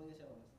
Only the seven of.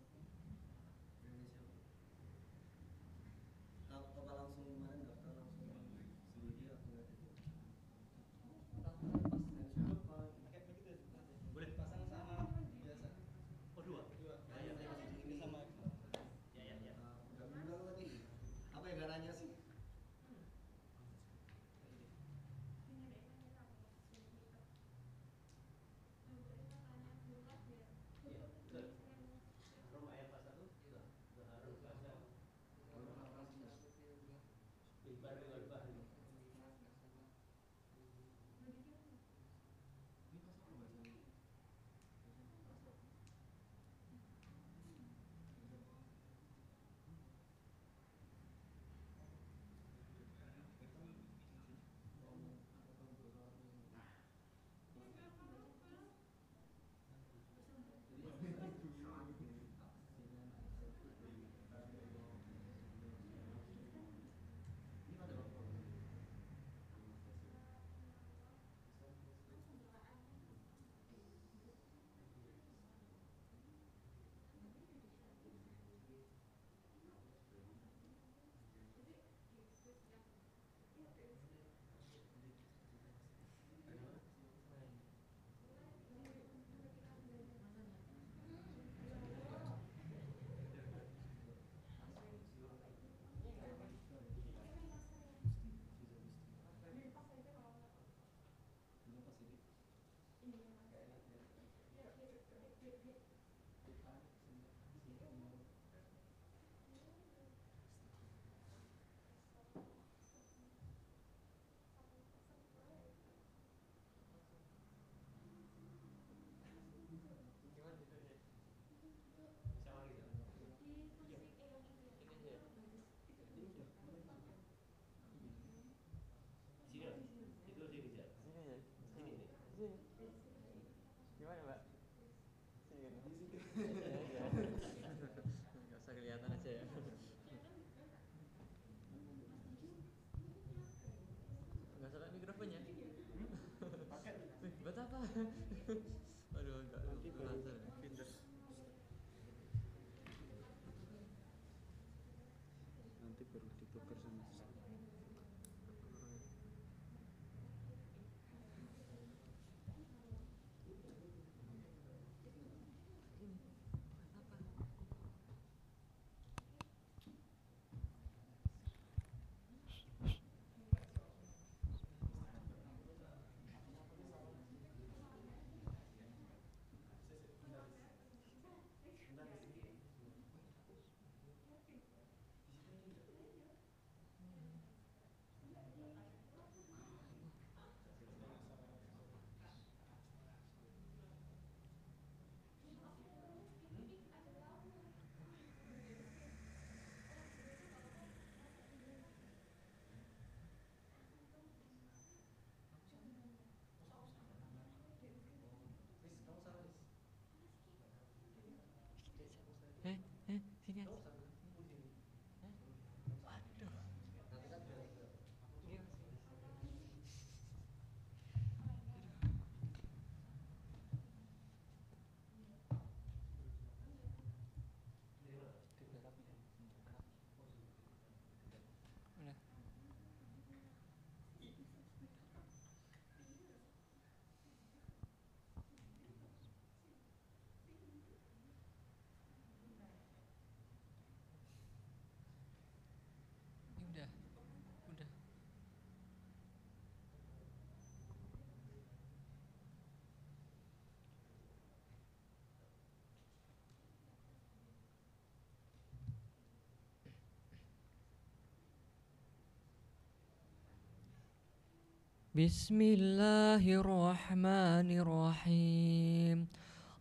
Bismillahirrahmanirrahim.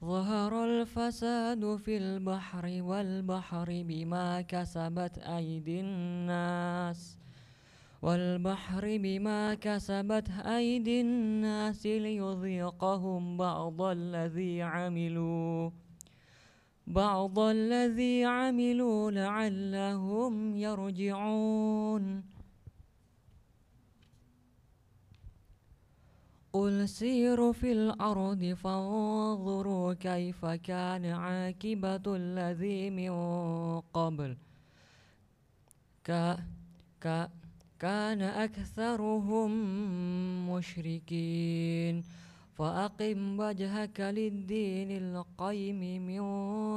ظهر الفساد في البحر والبحر بما كسبت أيدي الناس والبحر بما كسبت أيدي الناس ليذيقهم بعض الذي عملوا بعض الذي عملوا لعلهم يرجعون قل سيروا في الأرض فانظروا كيف كان عاقبة الذي من قبل. ك ك كان أكثرهم مشركين. فأقم وجهك للدين القيم من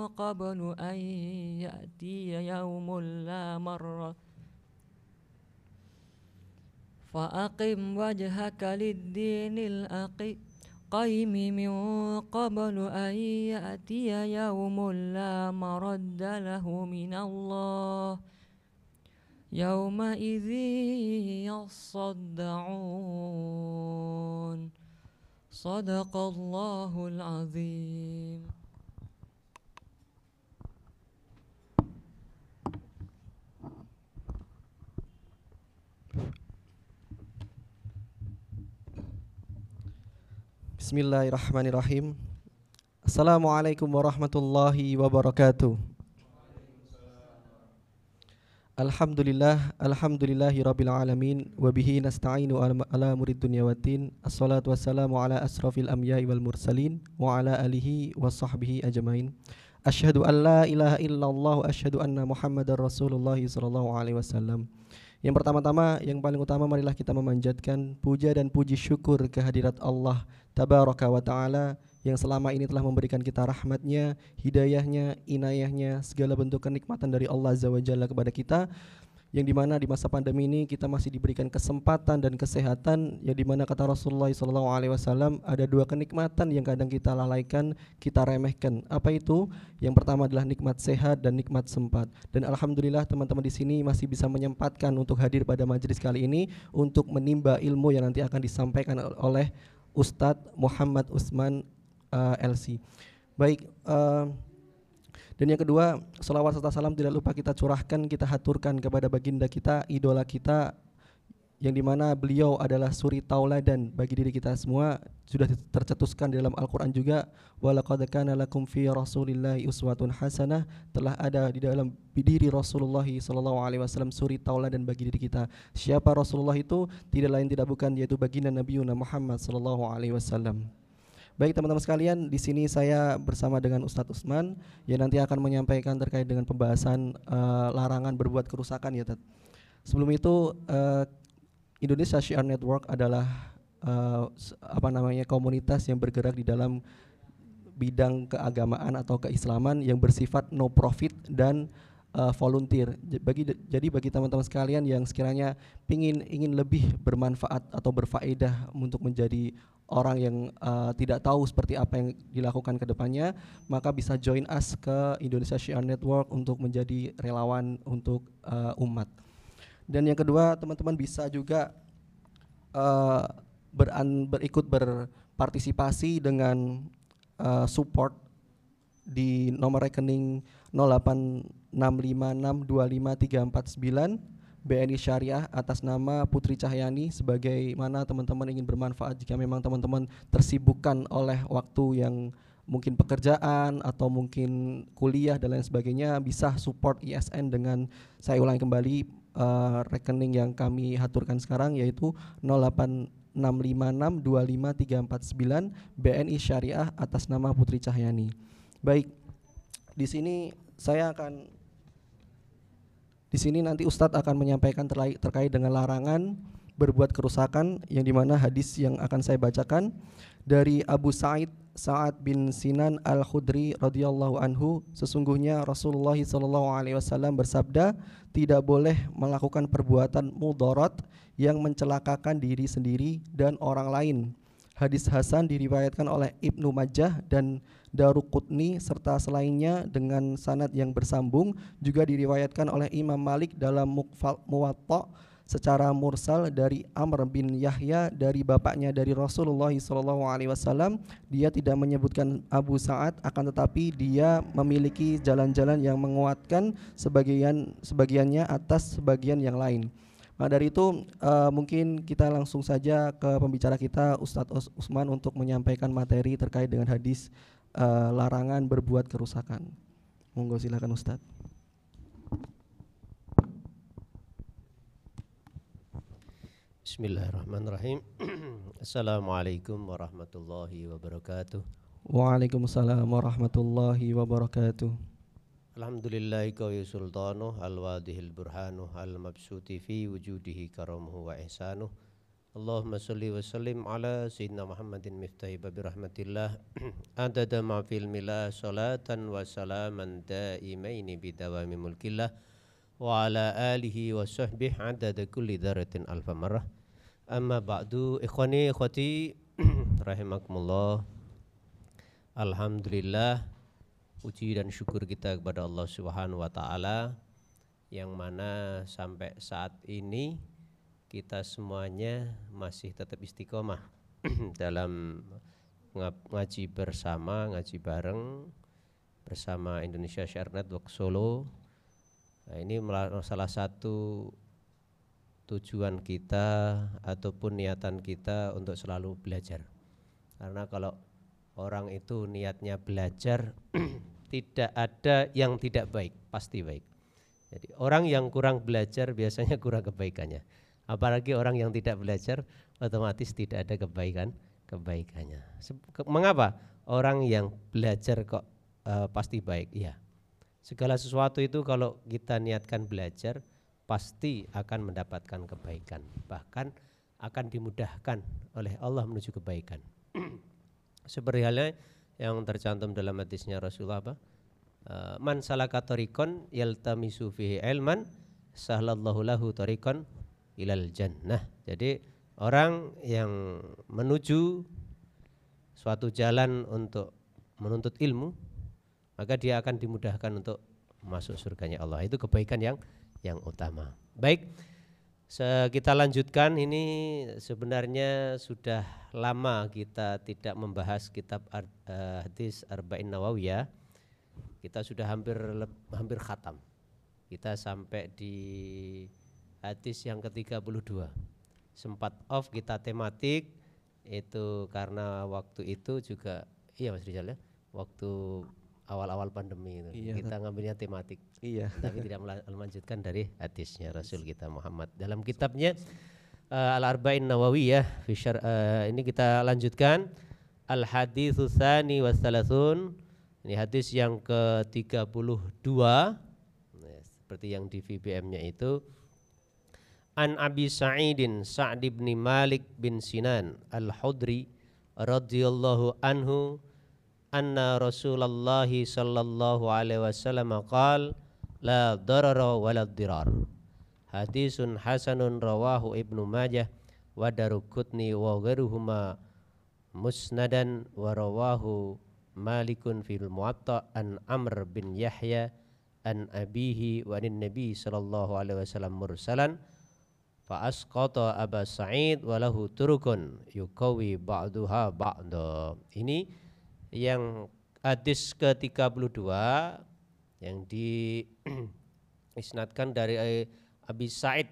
قبل أن يأتي يوم لا مرة. فأقم وجهك للدين القيم من قبل أن يأتي يوم لا مرد له من الله. يومئذ يصدعون. صدق الله العظيم. بسم الله الرحمن الرحيم السلام عليكم ورحمة الله وبركاته الحمد لله الحمد لله رب العالمين وبه نستعين على أمور الدنيا والدين الصلاة والسلام على أشرف الأنبياء والمرسلين وعلى آله وصحبه أجمعين أشهد أن لا إله إلا الله أشهد أن محمد رسول الله صلى الله عليه وسلم Yang pertama-tama, yang paling utama marilah kita memanjatkan puja dan puji syukur kehadirat Allah Tabaraka wa Ta'ala yang selama ini telah memberikan kita rahmatnya, hidayahnya, inayahnya, segala bentuk kenikmatan dari Allah Azza wa Jalla kepada kita yang di mana di masa pandemi ini kita masih diberikan kesempatan dan kesehatan yang di mana kata Rasulullah SAW ada dua kenikmatan yang kadang kita lalaikan, kita remehkan. Apa itu? Yang pertama adalah nikmat sehat dan nikmat sempat. Dan alhamdulillah teman-teman di sini masih bisa menyempatkan untuk hadir pada majelis kali ini untuk menimba ilmu yang nanti akan disampaikan oleh Ustadz Muhammad Usman uh, LC. Baik, uh, dan yang kedua, salawat serta salam tidak lupa kita curahkan, kita haturkan kepada baginda kita, idola kita, yang di mana beliau adalah suri tauladan bagi diri kita semua sudah tercetuskan di dalam Al-Quran juga walaqad kana lakum fi rasulillahi uswatun hasanah telah ada di dalam diri Rasulullah sallallahu alaihi wasallam suri tauladan bagi diri kita. Siapa Rasulullah itu? Tidak lain tidak bukan yaitu baginda Nabi Muhammad sallallahu alaihi wasallam Baik teman-teman sekalian, di sini saya bersama dengan Ustadz Usman yang nanti akan menyampaikan terkait dengan pembahasan uh, larangan berbuat kerusakan ya. Sebelum itu uh, Indonesia Syiar Network adalah uh, apa namanya komunitas yang bergerak di dalam bidang keagamaan atau keislaman yang bersifat no profit dan uh, volunteer. Bagi jadi bagi teman-teman sekalian yang sekiranya ingin ingin lebih bermanfaat atau berfaedah untuk menjadi orang yang uh, tidak tahu seperti apa yang dilakukan ke depannya, maka bisa join us ke Indonesia Share Network untuk menjadi relawan untuk uh, umat. Dan yang kedua, teman-teman bisa juga uh, beran, berikut berpartisipasi dengan uh, support di nomor rekening 0865625349 BNI Syariah atas nama Putri Cahyani sebagaimana teman-teman ingin bermanfaat jika memang teman-teman tersibukkan oleh waktu yang mungkin pekerjaan atau mungkin kuliah dan lain sebagainya bisa support ISN dengan saya ulangi kembali uh, rekening yang kami haturkan sekarang yaitu 0865625349 BNI Syariah atas nama Putri Cahyani. Baik, di sini saya akan di sini nanti Ustadz akan menyampaikan terkait dengan larangan berbuat kerusakan yang di mana hadis yang akan saya bacakan dari Abu Sa'id Sa'ad bin Sinan Al Khudri radhiyallahu anhu sesungguhnya Rasulullah sallallahu alaihi wasallam bersabda tidak boleh melakukan perbuatan mudarat yang mencelakakan diri sendiri dan orang lain. Hadis Hasan diriwayatkan oleh Ibnu Majah dan Daruqutni serta selainnya dengan sanad yang bersambung juga diriwayatkan oleh Imam Malik dalam Muwatta secara mursal dari Amr bin Yahya dari bapaknya dari Rasulullah SAW dia tidak menyebutkan Abu Sa'ad akan tetapi dia memiliki jalan-jalan yang menguatkan sebagian sebagiannya atas sebagian yang lain. Nah dari itu uh, mungkin kita langsung saja ke pembicara kita Ustadz Usman untuk menyampaikan materi terkait dengan hadis uh, larangan berbuat kerusakan. Monggo silakan Ustadz. Bismillahirrahmanirrahim. Assalamualaikum warahmatullahi wabarakatuh. Waalaikumsalam warahmatullahi wabarakatuh. Alhamdulillahi kawi sultanuh al-wadihil burhanuh al-mabsuti fi wujudihi karamuhu wa ihsanuh. Allahumma salli wa sallim ala Sayyidina Muhammadin miftahi babi rahmatillah Adada ma'fil milah salatan wa salaman daimaini bidawami mulkillah. Wa ala alihi wa sahbih adada kulli daratin alfa marrah. Amma ba'du ikhwani ikhwati rahimakumullah. Alhamdulillah puji dan syukur kita kepada Allah Subhanahu wa taala yang mana sampai saat ini kita semuanya masih tetap istiqomah dalam ngaji bersama, ngaji bareng bersama Indonesia Share Network Solo. Nah, ini salah satu tujuan kita ataupun niatan kita untuk selalu belajar. Karena kalau orang itu niatnya belajar tidak ada yang tidak baik, pasti baik. Jadi orang yang kurang belajar biasanya kurang kebaikannya. Apalagi orang yang tidak belajar otomatis tidak ada kebaikan kebaikannya. Mengapa? Orang yang belajar kok uh, pasti baik? Iya. Segala sesuatu itu kalau kita niatkan belajar pasti akan mendapatkan kebaikan. Bahkan akan dimudahkan oleh Allah menuju kebaikan. Seperti halnya yang tercantum dalam hadisnya Rasulullah apa? Uh, man salaka tariqan yaltamisu fihi ilman sahlallahu lahu tariqan ilal jannah. Jadi orang yang menuju suatu jalan untuk menuntut ilmu, maka dia akan dimudahkan untuk masuk surganya Allah. Itu kebaikan yang yang utama. Baik, kita lanjutkan ini sebenarnya sudah lama kita tidak membahas kitab uh, hadis Arba'in Nawawiyah. Kita sudah hampir hampir khatam. Kita sampai di hadis yang ke-32. Sempat off kita tematik itu karena waktu itu juga iya Mas Rizal ya, waktu awal-awal pandemi itu iya, kita ngambilnya tematik. Iya. Tapi tidak melanjutkan dari hadisnya Rasul kita Muhammad. Dalam kitabnya uh, Al-Arba'in Nawawi ya, Fisher, uh, ini kita lanjutkan Al haditsu tsani wa thalathun. Ini hadis yang ke-32 nah, seperti yang di VBM-nya itu An Abi Sa'idin Sa'd bin Malik bin Sinan Al-Hudri radhiyallahu anhu anna Rasulullah sallallahu alaihi wasallam qala la darara wa dirar. Hadisun hasanun rawahu Ibnu Majah wa Daruqutni wa ghairuhuma musnadan wa rawahu Malikun fil Muwatta an Amr bin Yahya an abihi wa an Nabi sallallahu alaihi wasallam mursalan fa asqata Aba Sa'id wa lahu turukun yukawi ba'duha ba'da. Ini yang hadis ke-32 yang diisnadkan dari Abi Sa'id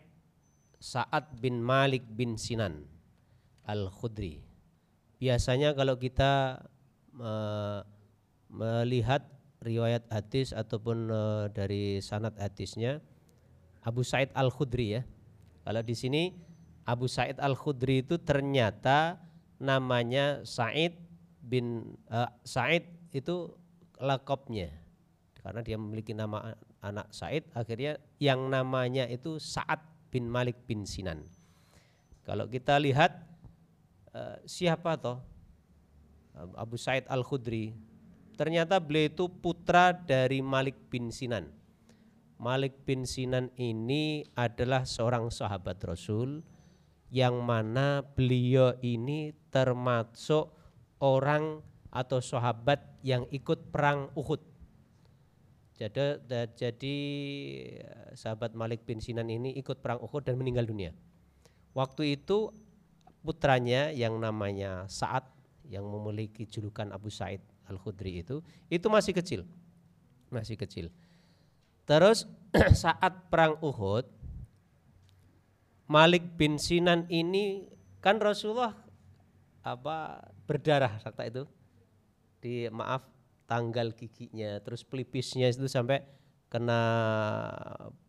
Sa'ad bin Malik bin Sinan Al-Khudri. Biasanya kalau kita melihat riwayat hadis ataupun uh, dari sanad hadisnya Abu Said Al Khudri ya. Kalau di sini Abu Said Al Khudri itu ternyata namanya Said bin uh, Said itu lakopnya karena dia memiliki nama anak Said akhirnya yang namanya itu Sa'ad bin Malik bin Sinan. Kalau kita lihat uh, siapa toh Abu Said Al-Khudri. Ternyata beliau itu putra dari Malik bin Sinan. Malik bin Sinan ini adalah seorang sahabat Rasul yang mana beliau ini termasuk orang atau sahabat yang ikut perang Uhud. Jadi, jadi sahabat Malik bin Sinan ini ikut perang Uhud dan meninggal dunia. Waktu itu putranya yang namanya Sa'ad yang memiliki julukan Abu Said Al-Khudri itu itu masih kecil. Masih kecil. Terus saat perang Uhud Malik bin Sinan ini kan Rasulullah apa berdarah sakta itu di maaf tanggal giginya terus pelipisnya itu sampai kena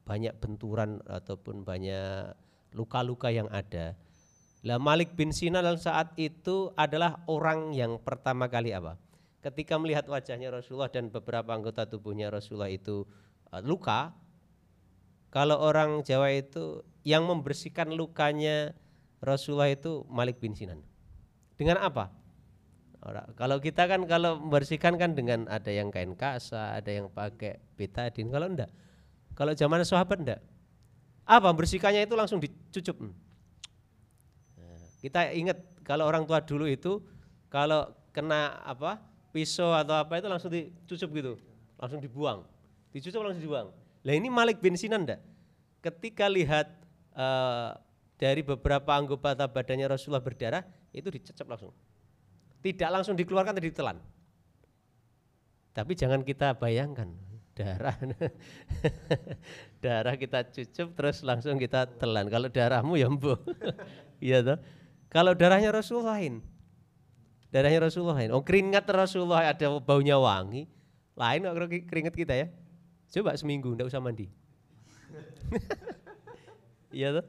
banyak benturan ataupun banyak luka-luka yang ada lah Malik bin Sinan saat itu adalah orang yang pertama kali apa? Ketika melihat wajahnya Rasulullah dan beberapa anggota tubuhnya Rasulullah itu uh, luka, kalau orang Jawa itu yang membersihkan lukanya Rasulullah itu Malik bin Sinan. Dengan apa? Orang, kalau kita kan kalau membersihkan kan dengan ada yang kain kasa, ada yang pakai betadin. Kalau enggak, kalau zaman sahabat enggak. Apa membersihkannya itu langsung dicucup. Kita ingat kalau orang tua dulu itu kalau kena apa pisau atau apa itu langsung dicucup gitu, langsung dibuang, dicucup langsung dibuang. Lah ini Malik bin Sinan enggak? Ketika lihat uh, dari beberapa anggota badannya Rasulullah berdarah, itu dicecep langsung. Tidak langsung dikeluarkan tadi ditelan. Tapi jangan kita bayangkan darah darah kita cucup terus langsung kita telan. Kalau darahmu ya embuh. Iya toh? Kalau darahnya Rasulullah lain. Darahnya Rasulullah lain. Oh keringat Rasulullah ada baunya wangi. Lain kalau keringat kita ya. Coba seminggu enggak usah mandi. Iya tuh.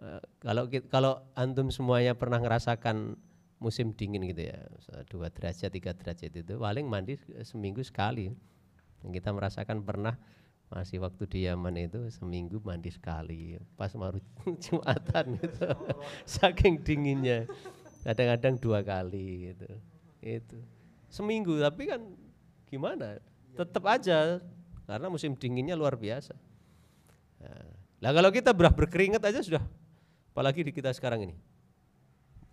Eh, kalau kalau antum semuanya pernah ngerasakan musim dingin gitu ya, dua derajat, tiga derajat itu, paling mandi seminggu sekali. Kita merasakan pernah masih waktu di Yaman itu seminggu mandi sekali pas mau jumatan itu saking dinginnya. Kadang-kadang dua kali gitu itu. Seminggu tapi kan gimana? Tetap aja karena musim dinginnya luar biasa. Nah kalau kita berah berkeringat aja sudah apalagi di kita sekarang ini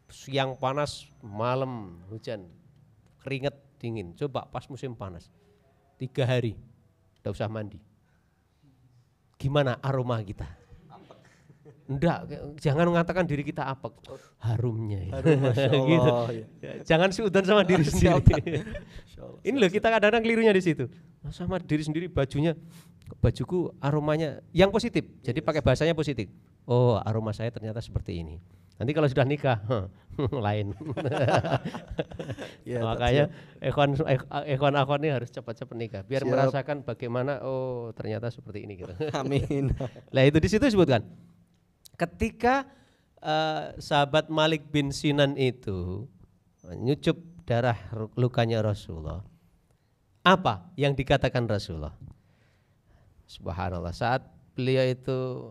siang panas malam hujan keringat dingin coba pas musim panas tiga hari tidak usah mandi gimana aroma kita? Enggak, jangan mengatakan diri kita apa harumnya. Harum, gitu. Ya. Jangan suudan sama diri sendiri. Ini loh kita kadang-kadang kelirunya di situ. Sama diri sendiri bajunya bajuku aromanya yang positif. Jadi pakai bahasanya positif. Oh, aroma saya ternyata seperti ini. Nanti kalau sudah nikah, lain. ya, Makanya ekon ekon akon ini harus cepat-cepat nikah, biar Siap. merasakan bagaimana oh ternyata seperti ini gitu. Amin. Lah itu di situ disebutkan. Ketika uh, sahabat Malik bin Sinan itu nyucup darah lukanya Rasulullah. Apa yang dikatakan Rasulullah? Subhanallah saat beliau itu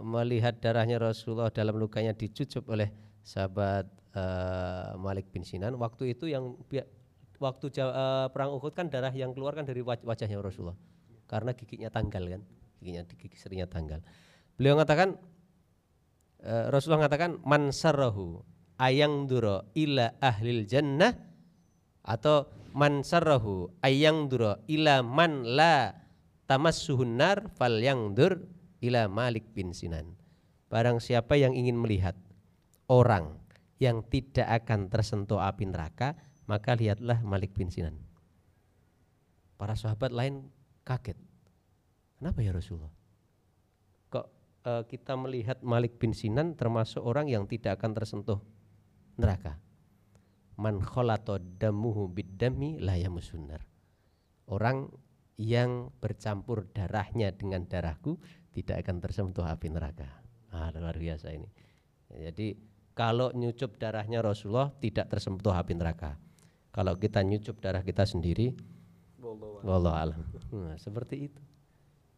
melihat darahnya Rasulullah dalam lukanya dicucup oleh sahabat uh, Malik bin Sinan. Waktu itu yang waktu uh, perang Uhud kan darah yang keluar kan dari wajahnya Rasulullah. Karena giginya tanggal kan giginya gigi serinya tanggal. Beliau mengatakan uh, Rasulullah mengatakan mansarahu ayang duro ila ahlil jannah atau mansarahu ayang duro ila man la tamassuhun nar fal yang dur ila Malik bin Sinan. Barang siapa yang ingin melihat orang yang tidak akan tersentuh api neraka, maka lihatlah Malik bin Sinan. Para sahabat lain kaget. Kenapa ya Rasulullah? Kok e, kita melihat Malik bin Sinan termasuk orang yang tidak akan tersentuh neraka? Man kholato damuhu biddami la Orang yang bercampur darahnya dengan darahku tidak akan tersentuh api neraka. Ah, luar biasa ini. Jadi kalau nyucup darahnya Rasulullah tidak tersentuh api neraka. Kalau kita nyucup darah kita sendiri, wallahu alam. Nah, seperti itu.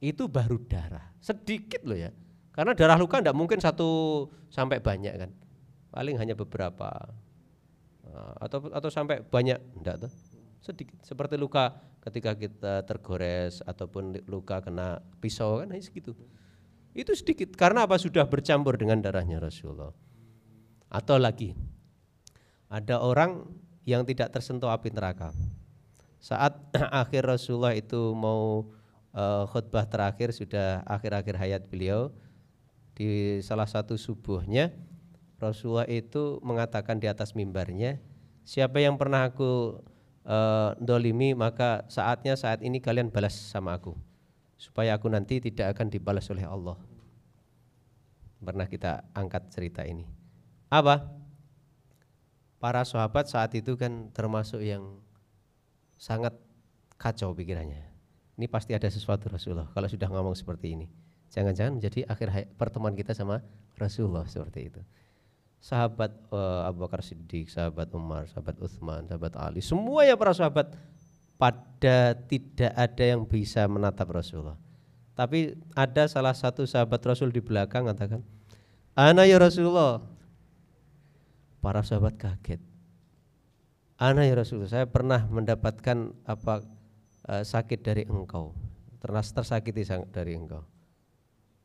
Itu baru darah, sedikit loh ya. Karena darah luka tidak mungkin satu sampai banyak kan. Paling hanya beberapa ah, atau atau sampai banyak enggak tuh sedikit seperti luka ketika kita tergores ataupun luka kena pisau kan hanya segitu. Itu sedikit. Karena apa? Sudah bercampur dengan darahnya Rasulullah. Atau lagi ada orang yang tidak tersentuh api neraka. Saat akhir Rasulullah itu mau uh, khutbah terakhir sudah akhir-akhir hayat beliau di salah satu subuhnya Rasulullah itu mengatakan di atas mimbarnya siapa yang pernah aku uh, dolimi maka saatnya saat ini kalian balas sama aku. Supaya aku nanti tidak akan dibalas oleh Allah. Pernah kita angkat cerita ini. Apa? Para sahabat saat itu kan termasuk yang sangat kacau pikirannya. Ini pasti ada sesuatu Rasulullah kalau sudah ngomong seperti ini. Jangan-jangan menjadi akhir pertemuan kita sama Rasulullah seperti itu sahabat uh, Abu Bakar Siddiq, sahabat Umar, sahabat Uthman, sahabat Ali, semua ya para sahabat pada tidak ada yang bisa menatap Rasulullah. Tapi ada salah satu sahabat Rasul di belakang katakan, "Ana ya Rasulullah." Para sahabat kaget. "Ana ya Rasulullah, saya pernah mendapatkan apa uh, sakit dari engkau. Ternas tersakiti dari engkau."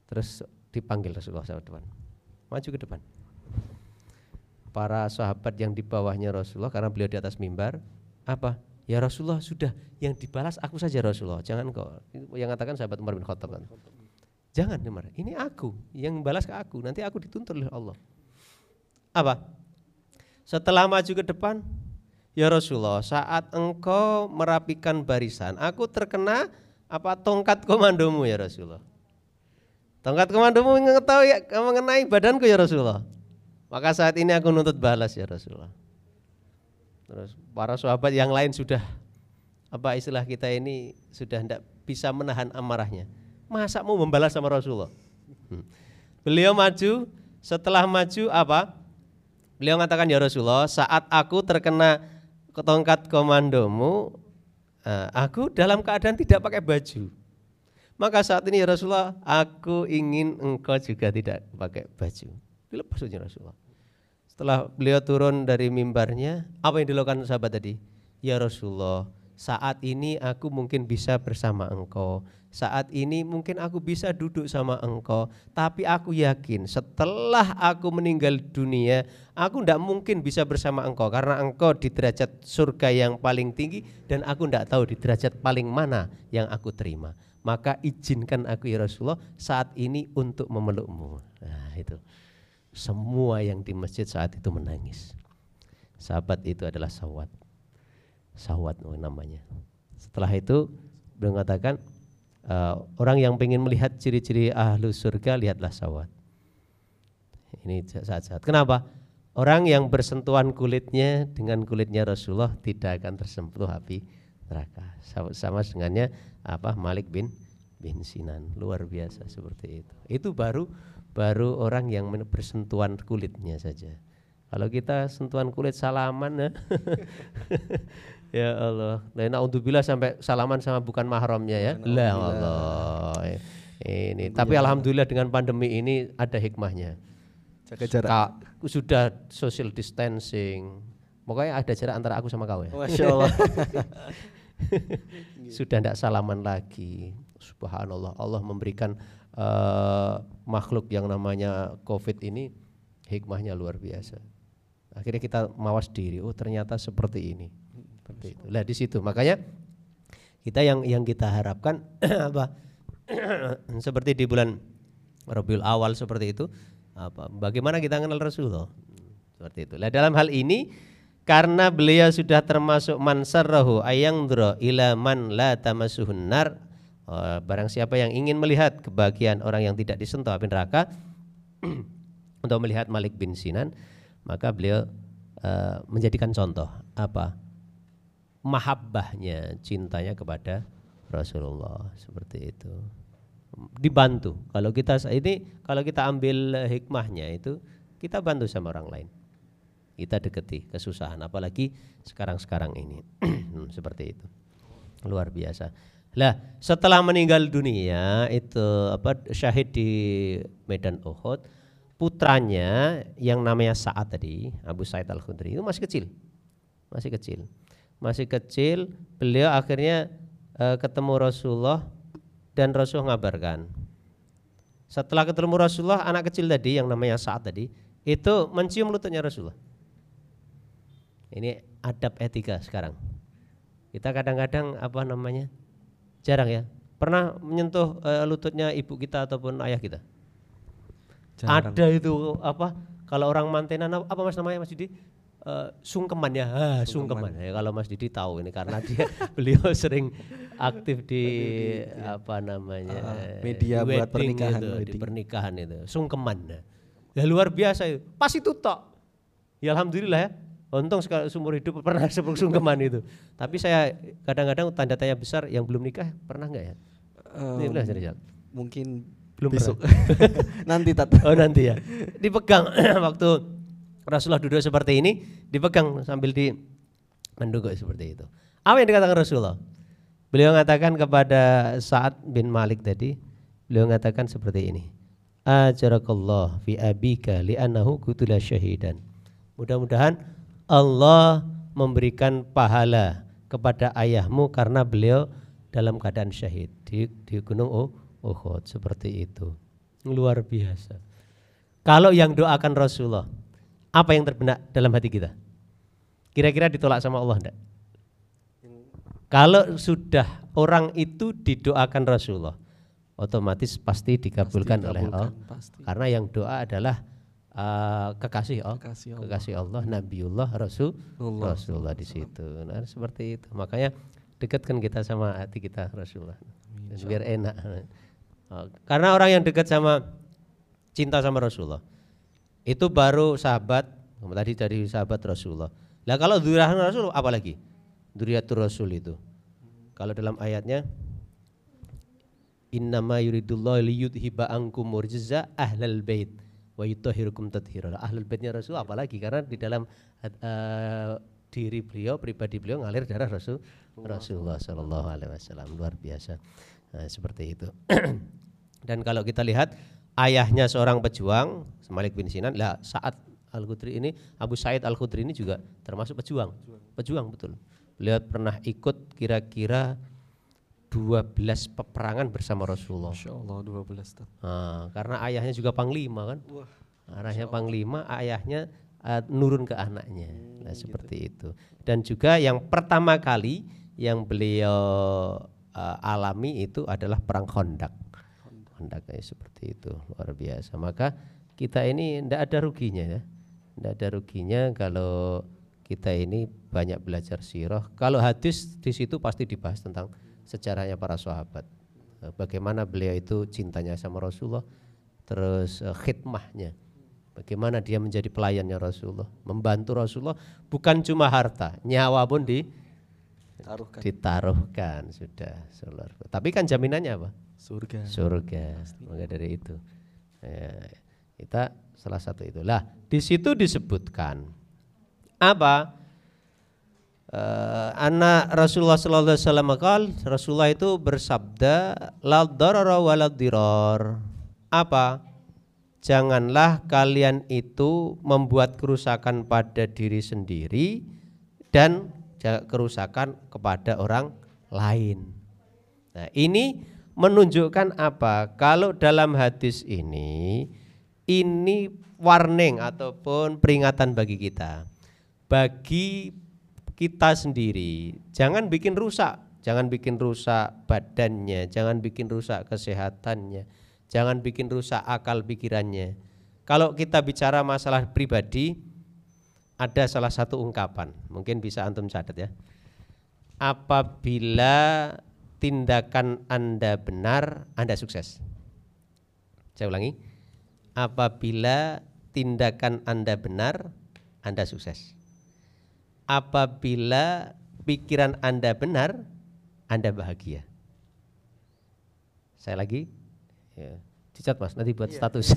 Terus dipanggil Rasulullah sahabat depan. Maju ke depan para sahabat yang di bawahnya Rasulullah karena beliau di atas mimbar apa? Ya Rasulullah sudah. Yang dibalas aku saja Rasulullah. Jangan kau yang katakan sahabat Umar bin Khattab kan? Jangan Umar. Ini aku yang balas ke aku. Nanti aku dituntut oleh Allah. Apa? Setelah maju ke depan ya Rasulullah saat engkau merapikan barisan aku terkena apa tongkat komandomu ya Rasulullah? Tongkat komandomu mengetahui mengenai badanku ya Rasulullah maka saat ini aku nuntut balas ya Rasulullah. Terus para sahabat yang lain sudah apa istilah kita ini sudah tidak bisa menahan amarahnya. Masa mau membalas sama Rasulullah? Hmm. Beliau maju, setelah maju apa? Beliau mengatakan ya Rasulullah, saat aku terkena tongkat komandomu, eh, aku dalam keadaan tidak pakai baju. Maka saat ini ya Rasulullah, aku ingin engkau juga tidak pakai baju. Dilepas saja Rasulullah. Setelah beliau turun dari mimbarnya, apa yang dilakukan sahabat tadi? Ya Rasulullah, saat ini aku mungkin bisa bersama engkau. Saat ini mungkin aku bisa duduk sama engkau. Tapi aku yakin setelah aku meninggal dunia, aku tidak mungkin bisa bersama engkau. Karena engkau di derajat surga yang paling tinggi dan aku tidak tahu di derajat paling mana yang aku terima. Maka izinkan aku ya Rasulullah saat ini untuk memelukmu. Nah itu. Semua yang di masjid saat itu menangis. Sahabat itu adalah sawat. Sawat namanya. Setelah itu beliau mengatakan uh, orang yang ingin melihat ciri-ciri ahlu surga lihatlah sawat. Ini saat-saat. Kenapa? Orang yang bersentuhan kulitnya dengan kulitnya Rasulullah tidak akan tersentuh api neraka. Sama dengannya apa Malik bin bin Sinan. Luar biasa seperti itu. Itu baru baru orang yang bersentuhan kulitnya saja. Kalau kita sentuhan kulit salaman ya. ya Allah. Nah, naudzubillah sampai salaman sama bukan mahramnya ya. Lah Allah. Ini tapi alhamdulillah dengan pandemi ini ada hikmahnya. Jaga jarak. Ka- sudah social distancing. Pokoknya ada jarak antara aku sama kau ya. Masya Allah. sudah tidak salaman lagi. Subhanallah, Allah memberikan eh, makhluk yang namanya COVID ini hikmahnya luar biasa. Akhirnya kita mawas diri, oh ternyata seperti ini. Seperti itu. Lah di situ makanya kita yang yang kita harapkan apa? seperti di bulan Rabiul Awal seperti itu apa? Bagaimana kita kenal Rasulullah? Seperti itu. Lah dalam hal ini karena beliau sudah termasuk mansarrahu ayangdro ila man la tamasuhun nar Eh, barang siapa yang ingin melihat kebahagiaan orang yang tidak disentuh api neraka untuk melihat Malik bin Sinan maka beliau eh, menjadikan contoh apa? Mahabbahnya cintanya kepada Rasulullah. Seperti itu. Dibantu. Kalau kita ini kalau kita ambil hikmahnya itu kita bantu sama orang lain. Kita deketi kesusahan apalagi sekarang-sekarang ini. Hmm, seperti itu. Luar biasa lah setelah meninggal dunia itu apa syahid di Medan Uhud putranya yang namanya Sa'ad tadi Abu Sa'id Al Khudri itu masih kecil. Masih kecil. Masih kecil beliau akhirnya eh, ketemu Rasulullah dan Rasul ngabarkan. Setelah ketemu Rasulullah anak kecil tadi yang namanya Sa'ad tadi itu mencium lututnya Rasulullah. Ini adab etika sekarang. Kita kadang-kadang apa namanya jarang ya. Pernah menyentuh eh, lututnya ibu kita ataupun ayah kita? Jarang. ada itu apa kalau orang mantenan apa, mas namanya mas Didi? Eh, sungkeman ya? Ah, sungkeman. Ya, kalau mas Didi tahu ini karena dia beliau sering aktif di apa namanya Ah, media buat pernikahan, itu, di pernikahan itu. Sungkeman. Ya luar biasa itu. Pas itu tok. Ya alhamdulillah ya untung sekali seumur hidup pernah sebelum sungkeman itu tapi saya kadang-kadang tanda tanya besar yang belum nikah pernah nggak ya Ini benar, Rizal? mungkin Belum besok. Nanti tata. Oh nanti ya. Dipegang waktu Rasulullah duduk seperti ini, dipegang sambil di mendukuk seperti itu. Apa yang dikatakan Rasulullah? Beliau mengatakan kepada Sa'ad bin Malik tadi, beliau mengatakan seperti ini. Ajarakallah fi abika li'annahu kutula syahidan. Mudah-mudahan Allah memberikan pahala kepada ayahmu karena beliau dalam keadaan syahid di, di gunung Oh- Uhud seperti itu. Luar biasa. Kalau yang doakan Rasulullah, apa yang terbenak dalam hati kita? Kira-kira ditolak sama Allah enggak? Kalau sudah orang itu didoakan Rasulullah, otomatis pasti dikabulkan oleh Allah. Pasti. Karena yang doa adalah uh, kekasih Allah, Kekasih Allah. kekasih Allah, Nabiullah, Rasul, Rasulullah di situ. Nah, seperti itu. Makanya dekatkan kita sama hati kita Rasulullah. Dan biar enak. Oh, Karena orang yang dekat sama cinta sama Rasulullah itu baru sahabat tadi dari sahabat Rasulullah. Lah kalau duriat Rasul apalagi? Duriatur Rasul itu. Kalau dalam ayatnya Innama yuridullahu liyudhiba ankum murjiza ahlal bait wa yutahhirukum tathira. Ahlul baitnya Rasul apalagi karena di dalam eh, diri beliau pribadi beliau ngalir darah Rasul Rasulullah sallallahu alaihi wasallam luar biasa. Nah, seperti itu. Dan kalau kita lihat ayahnya seorang pejuang Malik bin Sinan lah saat Al Khudri ini Abu Said Al Khudri ini juga termasuk pejuang. Pejuang betul. Beliau pernah ikut kira-kira 12 peperangan bersama Rasulullah. Masya Allah 12 Tat. Nah, karena ayahnya juga panglima kan. Ayahnya panglima, ayahnya eh, nurun ke anaknya. Nah, seperti itu. Dan juga yang pertama kali yang beliau eh, alami itu adalah perang Khandaq. Khandaq kayak seperti itu, luar biasa. Maka kita ini tidak ada ruginya ya. Tidak ada ruginya kalau kita ini banyak belajar sirah. Kalau hadis di situ pasti dibahas tentang sejarahnya para sahabat. Eh, Bagaimana beliau itu cintanya sama Rasulullah, terus eh, khidmahnya. Bagaimana dia menjadi pelayannya Rasulullah, membantu Rasulullah bukan cuma harta, nyawa pun di Taruhkan ditaruhkan sudah. Solar. Tapi kan jaminannya apa? surga. Surga. Maka dari itu. Ya. Kita salah satu itulah. Di situ disebutkan apa? Uh, anak Rasulullah sallallahu alaihi wasallam Rasulullah itu bersabda la darara. Apa? Janganlah kalian itu membuat kerusakan pada diri sendiri dan kerusakan kepada orang lain. Nah, ini menunjukkan apa? Kalau dalam hadis ini ini warning ataupun peringatan bagi kita. Bagi kita sendiri, jangan bikin rusak, jangan bikin rusak badannya, jangan bikin rusak kesehatannya, jangan bikin rusak akal pikirannya. Kalau kita bicara masalah pribadi, ada salah satu ungkapan, mungkin bisa antum catat ya. Apabila tindakan Anda benar, Anda sukses. Saya ulangi Apabila tindakan Anda benar, Anda sukses. Apabila pikiran Anda benar, Anda bahagia. Saya lagi, ya. dicat mas, nanti buat yeah. status.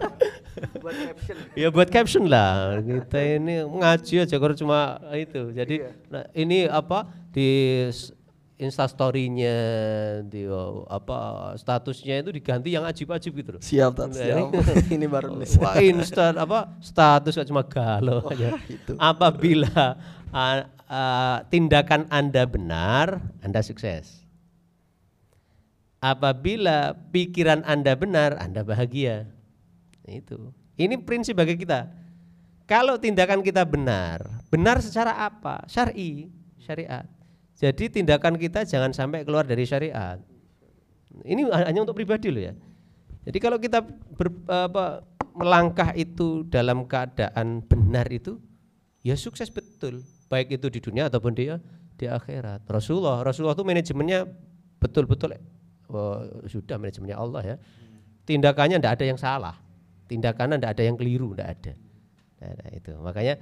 buat caption. ya buat caption lah. Kita ini ngaji aja kalau cuma itu. Jadi yeah. nah, ini apa di instastorynya di oh, apa statusnya itu diganti yang ajib-ajib gitu loh. Siap, tak, siap. ini baru nih. Wah, insta apa status cuma galau aja. Itu. Apabila uh, uh, tindakan Anda benar, Anda sukses. Apabila pikiran Anda benar, Anda bahagia. Itu. Ini prinsip bagi kita. Kalau tindakan kita benar, benar secara apa? Syar'i, syariat jadi tindakan kita jangan sampai keluar dari syariat. Ini hanya untuk pribadi loh ya. Jadi kalau kita ber, apa, melangkah itu dalam keadaan benar itu, ya sukses betul. Baik itu di dunia ataupun di di akhirat. Rasulullah, Rasulullah itu manajemennya betul-betul oh, sudah manajemennya Allah ya. Tindakannya tidak ada yang salah, tindakannya tidak ada yang keliru, tidak ada. Nah, itu makanya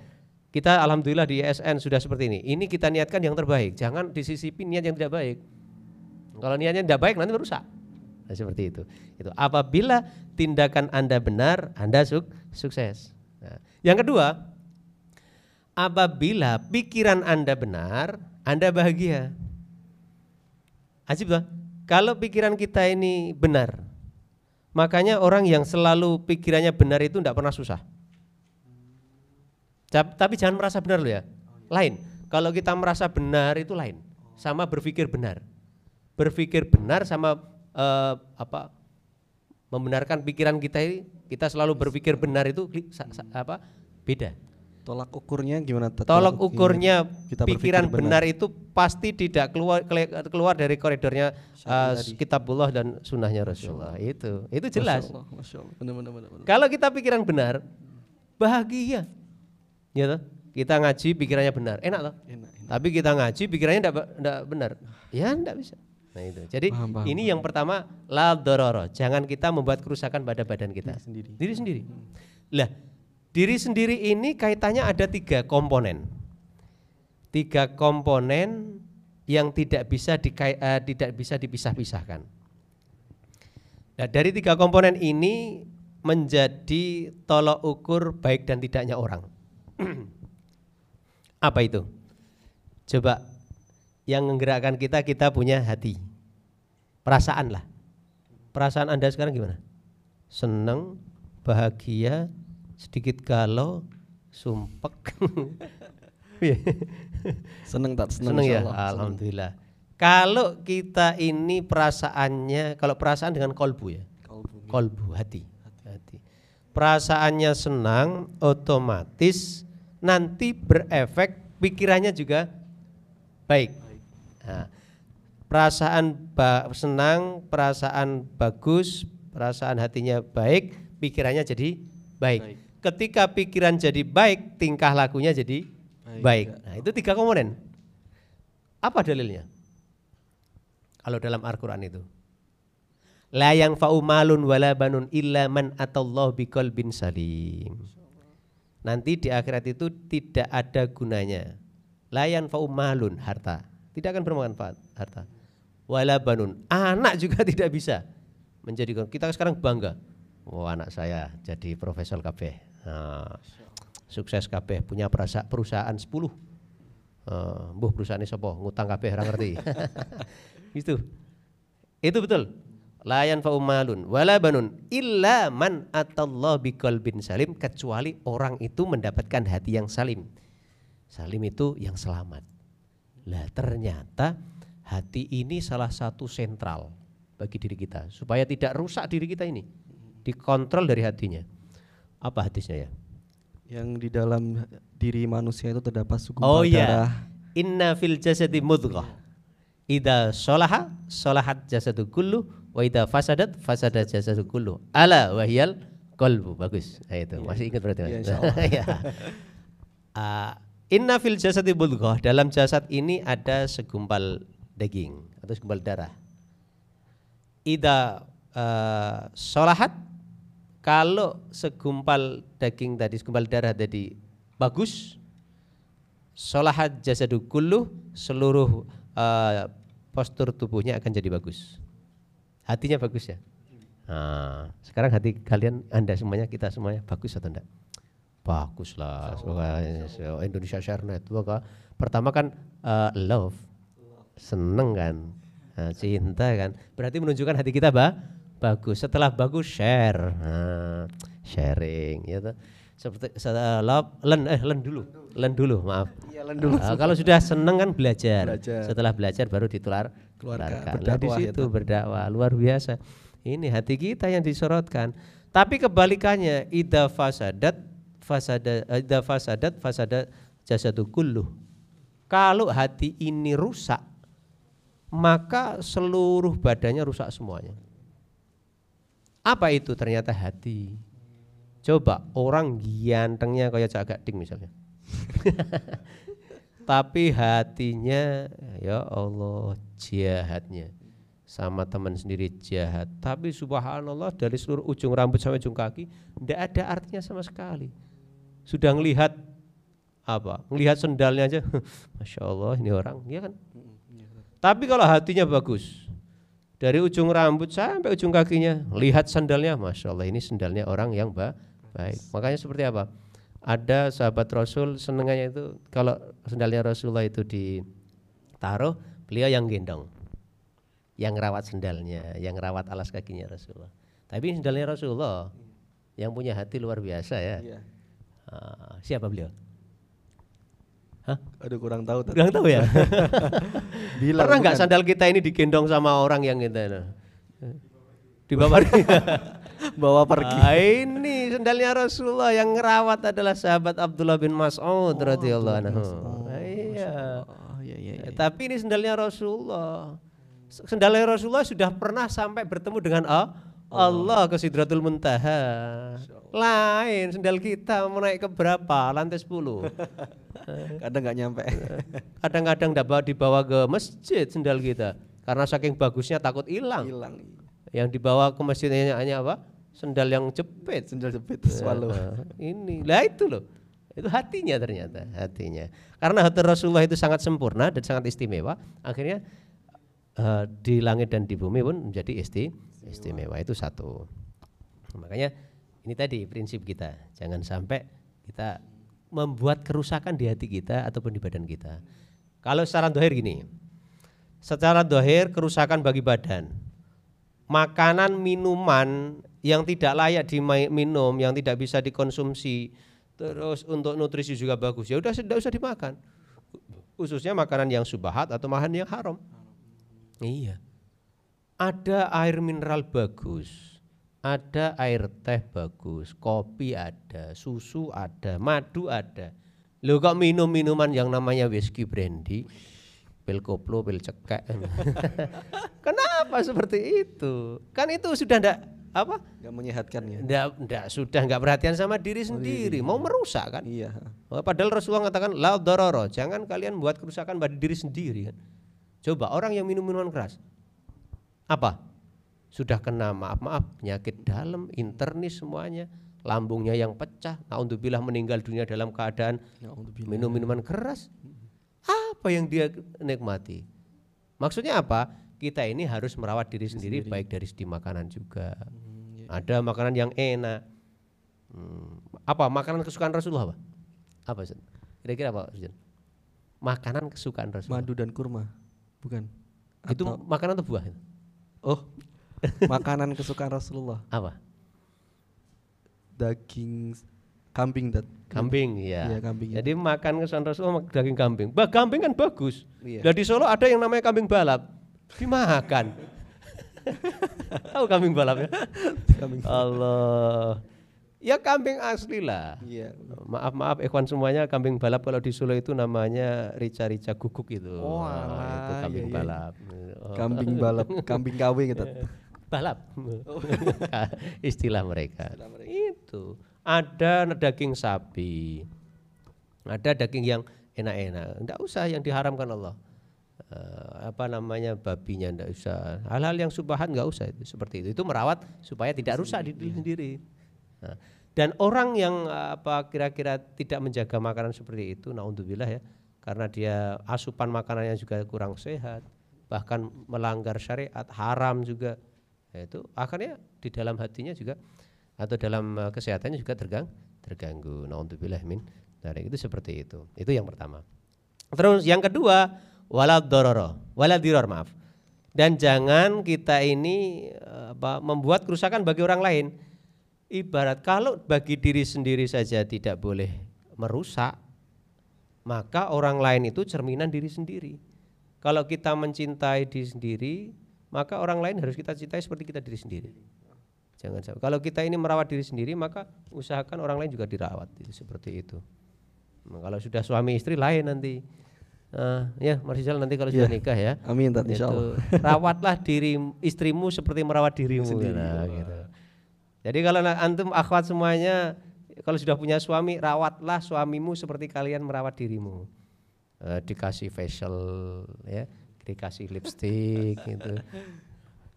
kita alhamdulillah di ESN sudah seperti ini. Ini kita niatkan yang terbaik. Jangan disisipi niat yang tidak baik. Kalau niatnya tidak baik nanti merusak. Nah, seperti itu. Itu apabila tindakan Anda benar, Anda suk sukses. Nah, yang kedua, apabila pikiran Anda benar, Anda bahagia. Ajib tuh. Kalau pikiran kita ini benar, makanya orang yang selalu pikirannya benar itu tidak pernah susah. Tapi jangan merasa benar loh ya. Lain. Kalau kita merasa benar itu lain. Sama berpikir benar. Berpikir benar sama uh, apa? Membenarkan pikiran kita ini kita selalu berpikir benar itu apa? Beda. Tolak ukurnya gimana? Tolak ukurnya kita pikiran benar. benar itu pasti tidak keluar keluar dari koridornya uh, kitabullah dan sunnahnya Rasulullah. Itu itu jelas. Masya Allah, Masya Allah. Benar, benar, benar. Kalau kita pikiran benar, bahagia ya toh? Kita ngaji pikirannya benar, enak loh. Enak, enak. Tapi kita ngaji pikirannya tidak benar, ya tidak bisa. Nah itu. Jadi paham, paham, ini paham. yang pertama la dororo. Jangan kita membuat kerusakan pada badan kita. Diri sendiri. Diri sendiri. Hmm. Lah, diri sendiri ini kaitannya ada tiga komponen. Tiga komponen yang tidak bisa di, uh, eh, tidak bisa dipisah-pisahkan. Nah, dari tiga komponen ini menjadi tolok ukur baik dan tidaknya orang. Apa itu? Coba yang menggerakkan kita kita punya hati. Perasaan lah. Perasaan Anda sekarang gimana? Seneng, bahagia, sedikit galau, sumpek. Iya. seneng tak seneng, seneng ya? Alhamdulillah. Kalau kita ini perasaannya, kalau perasaan dengan kolbu ya, kolbu, kolbu hati, hati. Perasaannya senang, otomatis nanti berefek pikirannya juga baik. Nah, perasaan ba senang, perasaan bagus, perasaan hatinya baik, pikirannya jadi baik. baik. Ketika pikiran jadi baik, tingkah lakunya jadi baik. baik. Nah, itu tiga komponen. Apa dalilnya? Kalau dalam Al-Qur'an itu. La yang fa'umalun wala banun illa man atallahu biqalbin salim nanti di akhirat itu tidak ada gunanya. Layan faumalun harta, tidak akan bermanfaat harta. Wala banun, anak juga tidak bisa menjadikan kita sekarang bangga. Oh, anak saya jadi profesor KB. Nah, sukses KB, punya perusahaan 10. Uh, mbuh perusahaan sapa ngutang KB ora ngerti. itu. Itu betul. Layan faumalun wala banun illa man atallah biqalbin salim kecuali orang itu mendapatkan hati yang salim. Salim itu yang selamat. Lah ternyata hati ini salah satu sentral bagi diri kita supaya tidak rusak diri kita ini. Dikontrol dari hatinya. Apa hadisnya ya? Yang di dalam diri manusia itu terdapat segumpal Oh iya. darah. Inna fil jasadi mudghah. Ida solaha solahat jasadu kullu wa ida fasadat fasadat jasadu kullu. Ala wahyal qalbu. Bagus. Nah, itu. Masih ingat berarti. Mas? Iya. Iya. Ah, inna fil jasadi mudghah. Dalam jasad ini ada segumpal daging atau segumpal darah. Ida uh, solahat kalau segumpal daging tadi segumpal darah tadi bagus solahat jasadu kullu seluruh uh, postur tubuhnya akan jadi bagus hatinya bagus ya? Nah, sekarang hati kalian anda semuanya kita semuanya bagus atau enggak? Bagus lah Wah, Indonesia Sharenet Wah, pertama kan uh, love. Seneng kan? Nah, cinta kan? Berarti menunjukkan hati kita bah bagus. Setelah bagus share. Nah, sharing ya toh. seperti love len eh len dulu. Len dulu maaf. Iya, len dulu. Ah, kalau sudah seneng kan belajar. Belajar. setelah belajar baru ditular Nah, di berdakwah ya situ toh. berdakwah. Luar biasa. Ini hati kita yang disorotkan. Tapi kebalikannya ida fasadat fasada ida fasadat fasada jasadu kulluh. Kalau hati ini rusak maka seluruh badannya rusak semuanya. Apa itu ternyata hati? Coba orang gantengnya kayak Cak Gading misalnya tapi hatinya ya Allah jahatnya. Sama teman sendiri jahat. Tapi subhanallah dari seluruh ujung rambut sampai ujung kaki tidak ada artinya sama sekali. Sudah ngelihat apa? Ngelihat sendalnya aja masya Allah ini orang. Ya kan? Tapi kalau hatinya bagus dari ujung rambut sampai ujung kakinya lihat sandalnya masya Allah ini sandalnya orang yang ba baik. Makanya seperti apa ada sahabat Rasul senengannya itu kalau sendalnya Rasulullah itu ditaruh beliau yang gendong yang rawat sendalnya yang rawat alas kakinya Rasulullah tapi sendalnya Rasulullah yang punya hati luar biasa ya Iya. Ah, siapa beliau Aduh kurang tahu. Tat. kurang tahu ya Bilang pernah nggak sandal kita ini digendong sama orang yang kita nah? dibawa bawa pergi. Ah, ini sendalnya Rasulullah yang ngerawat adalah sahabat Abdullah bin Mas'ud radhiyallahu anhu. Ah, Iya. Oh, iya iya iya. Tapi ini sendalnya Rasulullah. Sendalnya Rasulullah sudah pernah sampai bertemu dengan A- Allah ke Sidratul Muntaha. Lain sendal kita mau naik ke berapa? Lantai 10. Kadang nggak nyampe. Kadang-kadang dapat dibawa ke masjid sendal kita karena saking bagusnya takut hilang. Hilang. Yang dibawa ke masjidnya hanya apa? Sendal yang jepit. Sendal jepit swallow. Nah, ini. Lah itu loh. Itu hatinya ternyata hatinya. Karena hati Rasulullah itu sangat sempurna dan sangat istimewa akhirnya eh, di langit dan di bumi pun menjadi isti istimewa. Itu satu. Makanya ini tadi prinsip kita. Jangan sampai kita membuat kerusakan di hati kita ataupun di badan kita. Kalau secara dohir gini. Secara dohir kerusakan bagi badan. Makanan minuman yang tidak layak diminum yang tidak bisa dikonsumsi terus untuk nutrisi juga bagus. Ya udah tidak usah dimakan. Khususnya makanan yang subahat atau makanan yang haram. Iya. Ada air mineral bagus ada air teh bagus kopi ada susu ada madu ada. Lo kok minum minuman yang namanya whisky brandy pil koplo pil cekek. Kenapa seperti itu? Kan itu sudah ndak apa Nggak menyehatkan ya. ndak ndak sudah nggak perhatian sama diri sendiri mau merusak kan Iya. Oh, Padahal Rasulullah mengatakan la dororo, jangan kalian buat kerusakan pada diri sendiri kan. Coba orang yang minum minuman keras, apa? Sudah kena maaf-maaf penyakit dalam, internis semuanya, lambungnya yang pecah, naudzubillah meninggal dunia dalam keadaan minum minuman keras. Apa yang dia nikmati? Maksudnya apa? Kita ini harus merawat diri sendiri, baik dari segi makanan juga. Ada makanan yang enak. Hmm, apa makanan kesukaan Rasulullah apa? Apa Ustaz? Kira-kira apa Ustaz? Makanan kesukaan Rasulullah. Madu dan kurma. Bukan. Itu Atau- makanan atau buah? oh. makanan kesukaan Rasulullah. Apa? Daging kambing dat. Kambing ya. Iya, kambing. Jadi makan kesukaan Rasulullah daging kambing. Bah, kambing kan bagus. Iya. Nah di Solo ada yang namanya kambing balap. Dimakan. Tahu kambing balap ya? kambing. Allah. Ya kambing asli lah. Iya. Maaf maaf ikhwan semuanya kambing balap kalau di Solo itu namanya rica-rica guguk itu. Oh, Nah, alah, itu kambing iya, iya. balap. Oh. Kambing balap, kambing KW gitu. balap. Istilah mereka. Itu. Ada daging sapi. Ada daging yang enak-enak. Enggak usah yang diharamkan Allah. Eh, apa namanya babinya enggak usah. Hal-hal yang subahat enggak usah itu seperti itu. Itu merawat supaya tidak rusak di diri sendiri. Nah, dan orang yang eh, apa kira-kira tidak menjaga makanan seperti itu, naudzubillah ya, karena dia asupan makanannya juga kurang sehat, bahkan melanggar syariat, haram juga, ya itu akhirnya di dalam hatinya juga atau dalam eh, kesehatannya juga tergang, terganggu. Naudzubillah min dari itu seperti itu. Itu yang pertama. Terus yang kedua, walad dororo, walad diror maaf. Dan jangan kita ini apa, membuat kerusakan bagi orang lain. Ibarat kalau bagi diri sendiri saja tidak boleh merusak, maka orang lain itu cerminan diri sendiri. Kalau kita mencintai diri sendiri, maka orang lain harus kita cintai seperti kita diri sendiri. Jangan sampai. Kalau kita ini merawat diri sendiri, maka usahakan orang lain juga dirawat. Seperti itu. Kalau sudah suami istri lain nanti. Nah, ya, Marsijal nanti kalau sudah Iya. nikah ya. Amin tat Itu, insyaallah. rawatlah diri istrimu seperti merawat dirimu Sendiri. Nah, gitu. Jadi kalau antum akhwat semuanya kalau sudah punya suami rawatlah suamimu seperti kalian merawat dirimu. Eh, dikasih facial ya, dikasih lipstick gitu.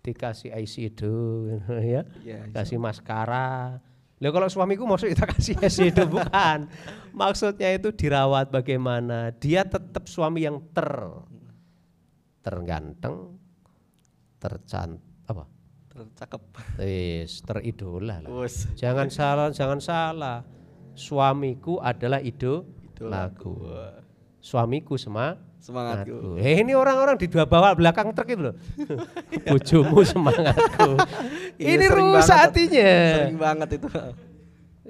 Dikasih eyeshadow ya. Iya, Kasih maskara. Lah kalau suamiku maksud kita kasih eyeshadow bukan. Maksudnya itu dirawat bagaimana? Dia tetap suami yang ter terganteng, tercant apa? Tercakep. Wis, teridola lah. Bos. Jangan salah, jangan salah. Suamiku adalah ido lagu. Suamiku sema Semangatku. Eh, ini orang-orang di dua bawah belakang truk itu loh. Bojomu semangatku. Iya, ini sering rusak banget. hatinya. Sering banget itu.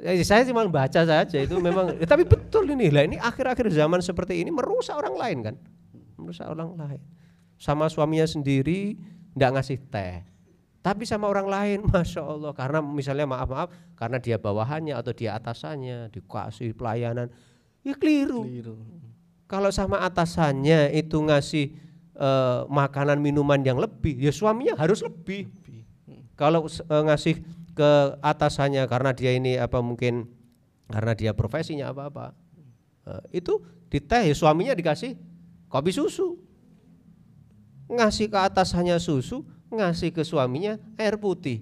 Eh, saya cuma baca saja itu memang ya, tapi betul ini lah ini akhir-akhir zaman seperti ini merusak orang lain kan merusak orang lain sama suaminya sendiri ndak ngasih teh tapi sama orang lain masya Allah karena misalnya maaf maaf karena dia bawahannya atau dia atasannya dikasih pelayanan ya keliru Keliru. Kalau sama atasannya itu ngasih eh, makanan minuman yang lebih ya suaminya harus lebih. Kalau s- eh, ngasih ke atasannya karena dia ini apa mungkin karena dia profesinya apa apa itu di teh ya suaminya dikasih kopi susu. Ngasih ke atasannya susu ngasih ke suaminya air putih.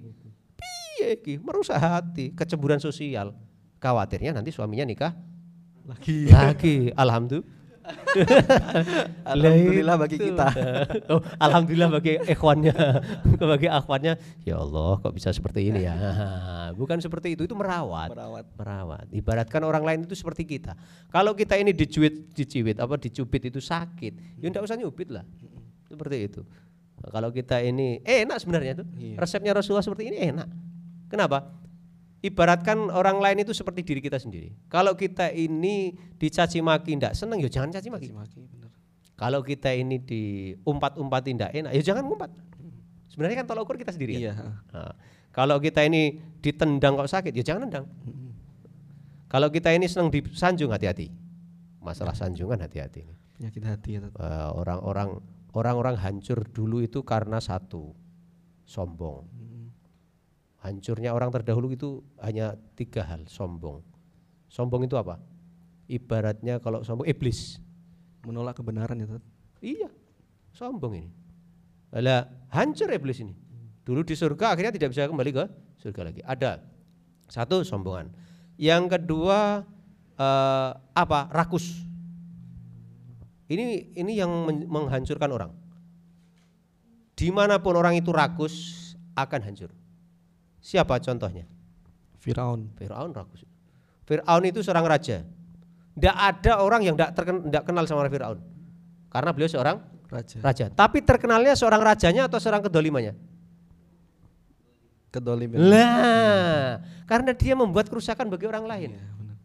Piye iki? Merusak hati kecemburuan sosial. Khawatirnya nanti suaminya nikah Lagi. lagi. Alhamdulillah Alhamdulillah bagi kita. oh, alhamdulillah bagi ikhwannya, bagi akhwatnya. Ya Allah, kok bisa seperti ini ya? Bukan seperti itu, itu merawat. Merawat. Merawat. Ibaratkan orang lain itu seperti kita. Kalau kita ini dicuit, diciwit, apa dicubit itu sakit, ya enggak usah nyubit lah. Seperti itu. Kalau kita ini eh, enak sebenarnya itu. Iya. Resepnya Rasulullah seperti ini enak. Kenapa? Ibaratkan orang lain itu seperti diri kita sendiri. Kalau kita ini dicaci maki tidak senang, ya jangan caci maki. Kalau kita ini diumpat-umpat tidak enak, ya jangan ngumpat. Sebenarnya kan tolak ukur kita sendiri. ya. Iya. Nah, kalau kita ini ditendang kok sakit, ya jangan nendang. Kalau kita ini senang disanjung hati-hati. Masalah sanjungan hati-hati. ini. Penyakit hati ya. Eh, Orang-orang orang-orang hancur dulu itu karena satu, sombong. Hancurnya orang terdahulu itu hanya tiga hal, sombong. Sombong itu apa? Ibaratnya kalau sombong iblis. Menolak kebenaran ya. Tat. Iya, sombong ini. Lah hancur iblis ini. Dulu di surga akhirnya tidak bisa kembali ke surga lagi. Ada satu sombongan. Yang kedua eh, apa? Rakus. Ini ini yang men- menghancurkan orang. Di mana pun orang itu rakus akan hancur. Siapa contohnya? Firaun. Fir'aun rakus. Fir'aun itu seorang raja. Tidak ada orang yang tidak kenal sama Fir'aun. Karena beliau seorang Raja. raja. Tapi terkenalnya seorang rajanya atau seorang kedolimannya? Kedoliman. Lah, karena dia membuat kerusakan bagi orang lain. Iya, benar.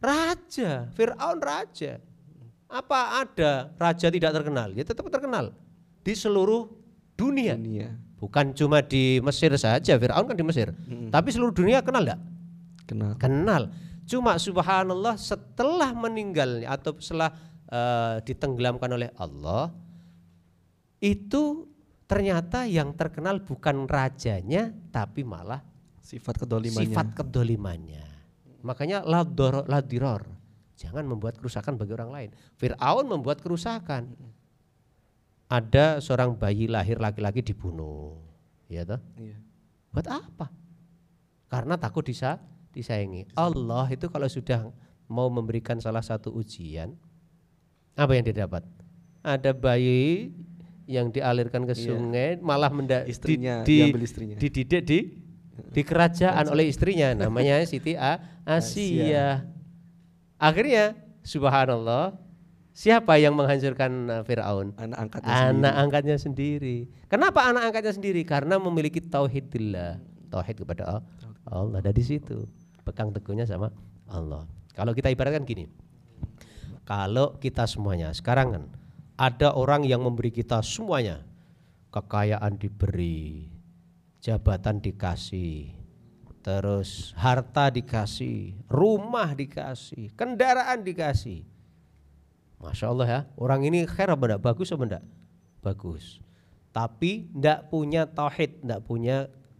Raja, Fir'aun raja. Apa ada raja tidak terkenal? Ya tetap terkenal di seluruh dunia. Dunia. Bukan cuma di Mesir saja, Fir'aun kan di Mesir. Tapi seluruh dunia kenal enggak? Kenal. Kenal. Cuma subhanallah setelah meninggalnya atau setelah eh, ditenggelamkan oleh Allah itu ternyata yang terkenal bukan rajanya tapi malah Sifat kedolimannya. sifat kedolimannya. Makanya lador, ladiror. Jangan membuat kerusakan bagi orang lain. Fir'aun membuat kerusakan. Ada seorang bayi lahir laki-laki dibunuh. Ya toh? Iya. Buat apa? Karena takut disa, disayangi. Allah itu kalau sudah mau memberikan salah satu ujian, apa yang dia dapat? Ada bayi yang dialirkan ke Iya. sungai, malah menda, Istrinya, di, diambil istrinya. dididik di di kerajaan oleh istrinya, namanya Siti A, Asia. Akhirnya, subhanallah, siapa yang menghancurkan uh, Firaun? Anak angkatnya anak sendiri. angkatnya sendiri. Kenapa anak angkatnya sendiri? Karena memiliki tauhidillah, tauhid kepada Al- Allah. Dari situ pegang teguhnya sama Allah. Kalau kita ibaratkan gini, kalau kita semuanya sekarang kan ada orang yang memberi kita semuanya, kekayaan diberi, jabatan dikasih, terus harta dikasih, rumah dikasih, kendaraan dikasih. Masya Allah ya, orang ini khair apa enggak? Bagus apa enggak? Bagus. Tapi enggak punya tauhid, enggak punya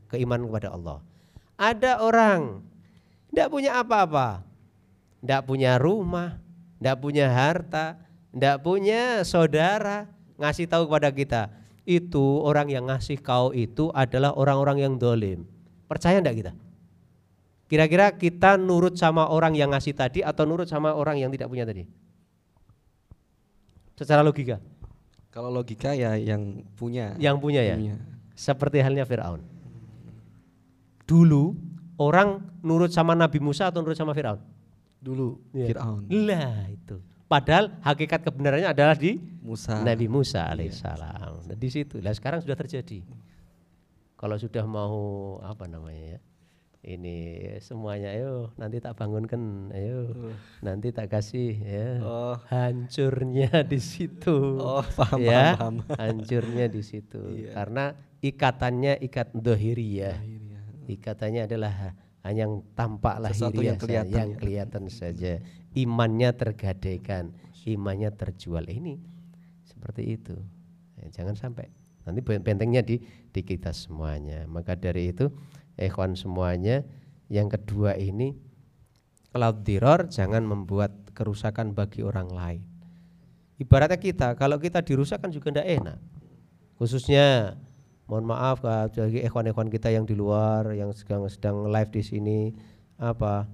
keimanan kepada Allah. Ada orang enggak punya apa-apa. Enggak punya rumah, enggak punya harta, enggak punya saudara, ngasih tahu kepada kita. Itu orang yang ngasih kau itu adalah orang-orang yang dolim. Percaya enggak kita? Kira-kira kita nurut sama orang yang ngasih tadi atau nurut sama orang yang tidak punya tadi? Secara logika, Kalau logika ya yang punya. yang punya ya. Punya. Seperti halnya Firaun. Dulu orang nurut sama Nabi Musa atau nurut sama Firaun? Dulu Iya. Firaun. Lah itu. Padahal hakikat kebenarannya adalah di Musa. Nabi Musa alaihissalam. Nah, di situ. Lah sekarang sudah terjadi. Kalau sudah mau apa namanya ya? Ini semuanya ayo nanti tak bangunkan, ayo nanti tak kasih ya. Oh. Hancurnya di situ. Oh, paham, ya, paham, paham. Hancurnya di situ. Iya. Karena ikatannya ikat dohiriyah. Akhirnya. Ikatannya adalah hanya yang tampak Sesuatu yang kelihatan yang ya. kelihatan saja. Imannya tergadaikan, imannya terjual. Ini seperti itu. Ya, jangan sampai nanti bentengnya di di kita semuanya. Maka dari itu, ikhwan semuanya, yang kedua ini cloud diror jangan membuat kerusakan bagi orang lain. Ibaratnya kita, kalau kita dirusak kan juga tidak enak. Khususnya mohon maaf bagi ikhwan-ikhwan kita yang di luar yang sedang sedang live di sini apa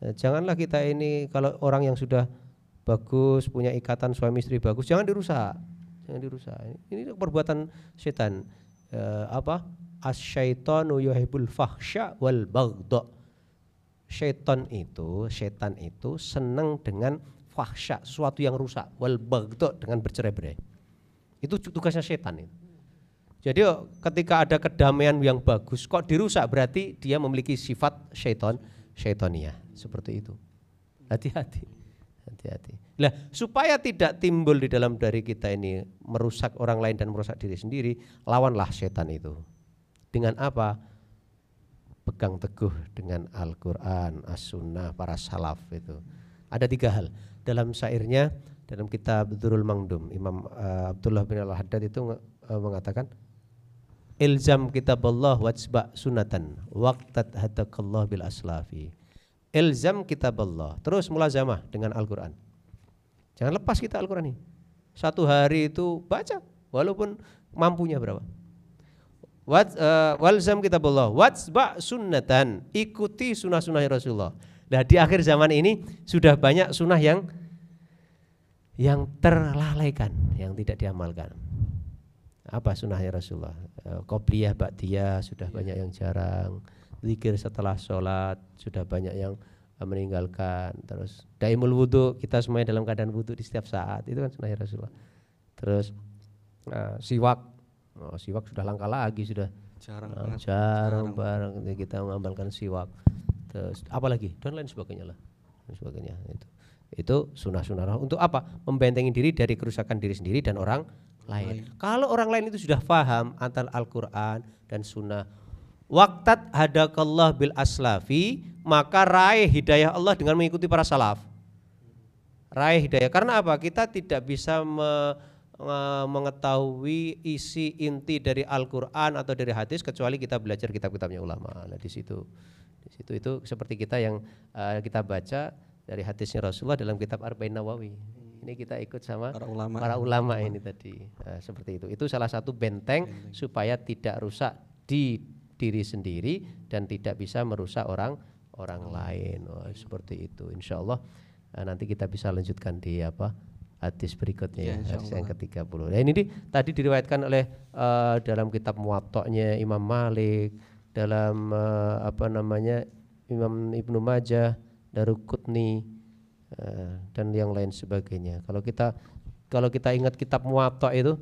eh, janganlah kita ini kalau orang yang sudah bagus punya ikatan suami istri bagus jangan dirusak jangan dirusak ini perbuatan setan Eh, apa asyaitonu yuhibbul fahsya wal baghdha syaitan itu setan itu senang dengan fahsya sesuatu yang rusak wal baghdha dengan bercerai-berai itu tugasnya setan itu jadi oh, ketika ada kedamaian yang bagus kok dirusak berarti dia memiliki sifat syaitan syaitonia seperti itu. Hati-hati. Hati-hati. Lah supaya tidak timbul di dalam dari kita ini merusak orang lain dan merusak diri sendiri, lawanlah setan itu. Dengan apa? Pegang teguh dengan Al-Qur'an, As-Sunnah, para salaf itu. Ada tiga hal. Dalam syairnya dalam kitab Durul Mangdum, Imam eh, Abdullah bin Al-Haddad itu eh, mengatakan ilzam kitab Allah wajba sunatan waqtat hadakallah bil aslafi ilzam kitab Allah terus mulazamah dengan Al-Quran jangan lepas kita Al-Quran ini satu hari itu baca walaupun mampunya berapa Wat, eh, walzam kitab Allah wajba sunnatan ikuti sunnah-sunnah Rasulullah nah di akhir zaman ini sudah banyak sunnah yang yang terlalaikan yang tidak diamalkan Apa sunnahnya Rasulullah? Eh, Qobliyah, Ba'diyah sudah banyak yang jarang. Zikir setelah sholat sudah banyak yang eh, meninggalkan. Terus daimul wudhu kita semuanya dalam keadaan wudhu di setiap saat itu kan sunnahnya Rasulullah. Terus eh, siwak, oh, siwak sudah langka lagi sudah. Jarang Nah, banget. jarang barang kita mengamalkan siwak. Terus apalagi? Dan lain sebagainya lah. Dan sebagainya itu. Itu sunnah sunnah untuk apa? Membentengi diri dari kerusakan diri sendiri dan orang lain. Kalau orang lain itu sudah paham antara Al-Quran dan sunnah waktat hadakallah bil aslafi maka raih hidayah Allah dengan mengikuti para salaf. Raih hidayah. Karena apa? Kita tidak bisa me- nge- mengetahui isi inti dari Al-Qur'an atau dari hadis kecuali kita belajar kitab-kitabnya ulama. Nah, di situ di situ itu seperti kita yang eh, kita baca dari hadisnya Rasulullah dalam kitab Arba'in Nawawi. Ini kita ikut sama Para ulama. para ulama ini tadi. Nah, seperti itu. Itu salah satu benteng, supaya tidak rusak di diri sendiri dan tidak bisa merusak orang orang lain. Wah, seperti itu. Insya Allah eh, nanti kita bisa lanjutkan di apa hadis berikutnya Ya, ya, hadis yang ke-30. Nah, ini di- tadi diriwayatkan oleh eh, dalam kitab Muwatta'nya Imam Malik, dalam eh, apa namanya Imam Ibnu Majah, Daruqutni eh, dan yang lain sebagainya. Kalau kita kalau kita ingat kitab Muwatta itu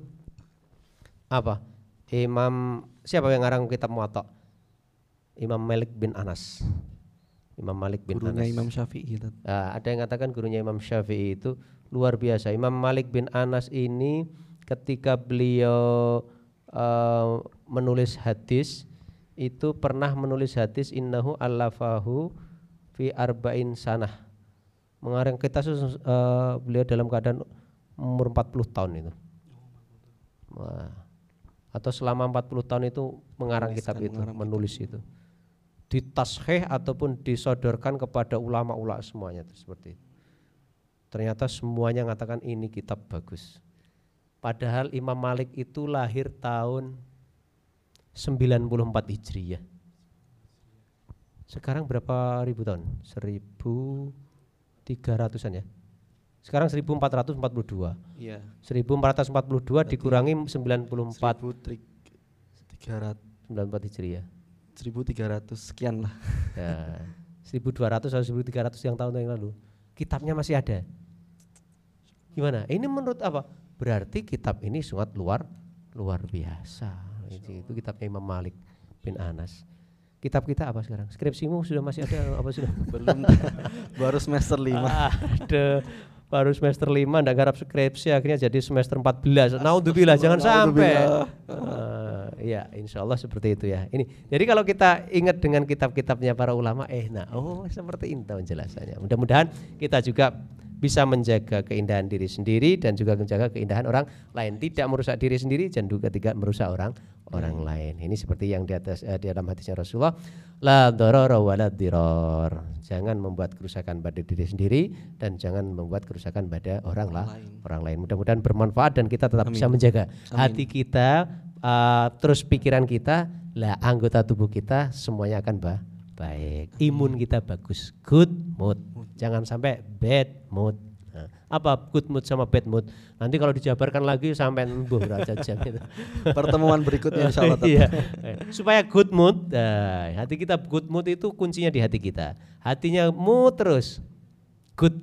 apa? Imam siapa yang ngarang kitab Muwatta? Imam Malik bin Anas. Imam Malik bin Gurunya Anas. Imam Syafi'i itu. Nah, ada yang katakan gurunya Imam Syafi'i itu luar biasa. Imam Malik bin Anas ini ketika beliau eh, menulis hadis itu pernah menulis hadis innahu allafahu fi arba'in sanah. Mengarang kita eh, beliau dalam keadaan umur 40 tahun itu. Wah. Atau selama 40 tahun itu mengarang kitab Menuliskan, itu, mengarang menulis itu ditasheh ataupun disodorkan kepada ulama-ulama semuanya tuh, seperti itu. Ternyata semuanya mengatakan ini kitab bagus. Padahal Imam Malik itu lahir tahun 94 Hijriyah. Sekarang berapa ribu tahun? 1300-an ya. Sekarang 1442. Iya. 1442 dikurangi 94 1300 94 Hijriyah. 1300 sekian lah. Ya, 1200 atau 1300 yang tahun yang lalu. Kitabnya masih ada. Gimana? Ini menurut apa? Berarti kitab ini sangat luar luar biasa. Itu, itu kitabnya Imam Malik bin Anas. Kitab kita apa sekarang? Skripsimu sudah masih ada apa sudah? Belum baru semester 5. Ada baru semester 5 ndak garap skripsi akhirnya jadi semester 14. Naudzubillah jangan sampai. Naudzubillah. Ya, insya Allah seperti itu ya. Ini jadi kalau kita ingat dengan kitab-kitabnya para ulama, eh nah, oh seperti ini penjelasannya. Mudah-mudahan kita juga bisa menjaga keindahan diri sendiri dan juga menjaga keindahan orang lain. Tidak merusak diri sendiri dan juga tidak merusak orang orang lain. Ini seperti yang di atas eh, di dalam hadisnya Rasulullah, la darara wa la. Jangan membuat kerusakan pada diri sendiri dan jangan membuat kerusakan pada orang, lah, lain. orang lain. Mudah-mudahan bermanfaat dan kita tetap bisa menjaga hati kita, uh, terus pikiran kita, lah anggota tubuh kita semuanya akan ba- baik. Imun kita bagus, good mood. Jangan sampai bad mood. Nah, apa good mood sama bad mood? Nanti kalau dijabarkan lagi sampai nembuh raja jam itu. Pertemuan berikutnya insya Allah. Iya. Supaya good mood, nah, hati kita good mood itu kuncinya di hati kita. Hatinya mood terus, good,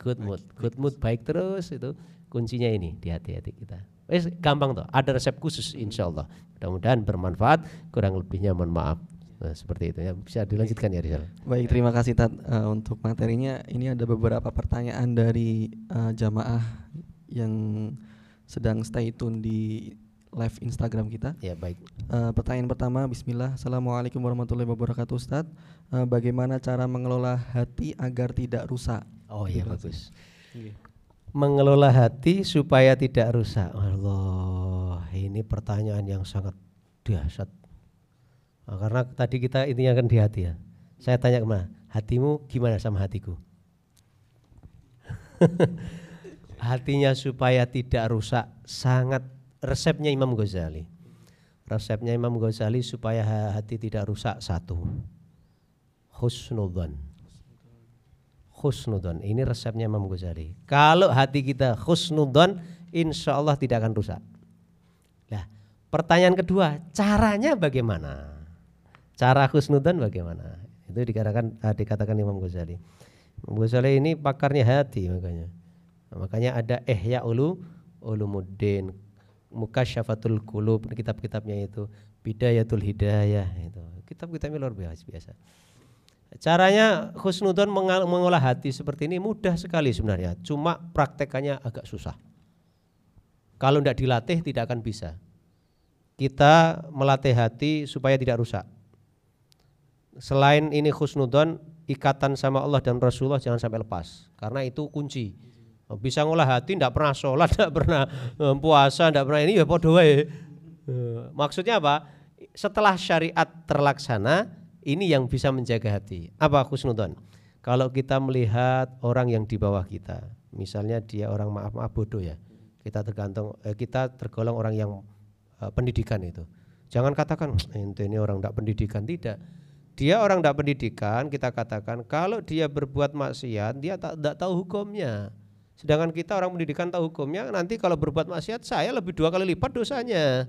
good mood, good mood baik terus itu kuncinya ini di hati-hati kita. Wes gampang tuh, ada resep khusus insya Allah. Mudah-mudahan bermanfaat. Kurang lebihnya mohon maaf. Nah, seperti itu ya. Bisa dilanjutkan ya Rizal. Baik, terima kasih Tat Eh, untuk materinya. Ini ada beberapa pertanyaan dari eh, jamaah yang sedang stay tune di live Instagram kita. Ya baik. Eh, pertanyaan pertama, Bismillah. Assalamualaikum warahmatullahi wabarakatuh, Ustadz. Eh, bagaimana cara mengelola hati agar tidak rusak? Oh iya bagus. Mengelola hati supaya tidak rusak. Allah, ini pertanyaan yang sangat dahsyat. Nah, karena tadi kita intinya kan di hati ya. Saya tanya ke mana? Hatimu gimana sama hatiku? Hatinya supaya tidak rusak sangat resepnya Imam Ghazali. Resepnya Imam Ghazali supaya ha- hati tidak rusak satu. Husnudzon husnudon. Ini resepnya Imam Ghazali. Kalau hati kita husnudon, insya Allah tidak akan rusak. Nah, Pertanyaan kedua, caranya bagaimana? Cara husnudan bagaimana? Itu dikatakan uh, dikatakan Imam Ghazali. Imam Ghazali ini pakarnya hati makanya. makanya ada Ihya Ulu Ulumuddin, Mukasyafatul Qulub, kitab-kitabnya itu, Bidayatul Hidayah itu. Kitab-kitabnya luar biasa biasa. Caranya husnudon mengolah hati seperti ini mudah sekali sebenarnya, cuma praktekannya agak susah. Kalau tidak dilatih tidak akan bisa. Kita melatih hati supaya tidak rusak. Selain ini husnudon, ikatan sama Allah dan Rasulullah jangan sampai lepas, karena itu kunci. Bisa ngolah hati, tidak pernah sholat, tidak pernah eh, puasa, tidak pernah ini ya podo eh, Maksudnya apa? Setelah syariat terlaksana, ini yang bisa menjaga hati. Apa khusnudon? Kalau kita melihat orang yang di bawah kita, misalnya dia orang maaf maaf bodoh ya, kita tergantung eh, kita tergolong orang yang eh, pendidikan itu. Jangan katakan ini orang tidak pendidikan tidak. Dia orang tidak pendidikan, kita katakan kalau dia berbuat maksiat, dia tak tidak tahu hukumnya. Sedangkan kita orang pendidikan tahu hukumnya, nanti kalau berbuat maksiat saya lebih dua kali lipat dosanya.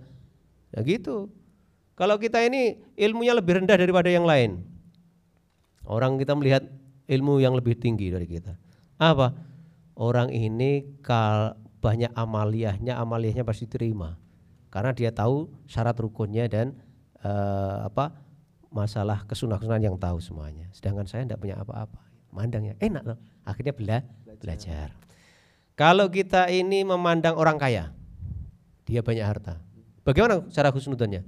Ya gitu. Kalau kita ini ilmunya lebih rendah daripada yang lain. Orang kita melihat ilmu yang lebih tinggi dari kita. Apa? Orang ini kal banyak amaliyahnya, amaliyahnya pasti terima. Karena dia tahu syarat rukunnya dan uh, apa masalah kesunah-kesunahan yang tahu semuanya. Sedangkan saya tidak punya apa-apa. Mandangnya enak loh. Akhirnya bela belajar. belajar. Kalau kita ini memandang orang kaya, dia banyak harta. Bagaimana cara khusnudannya?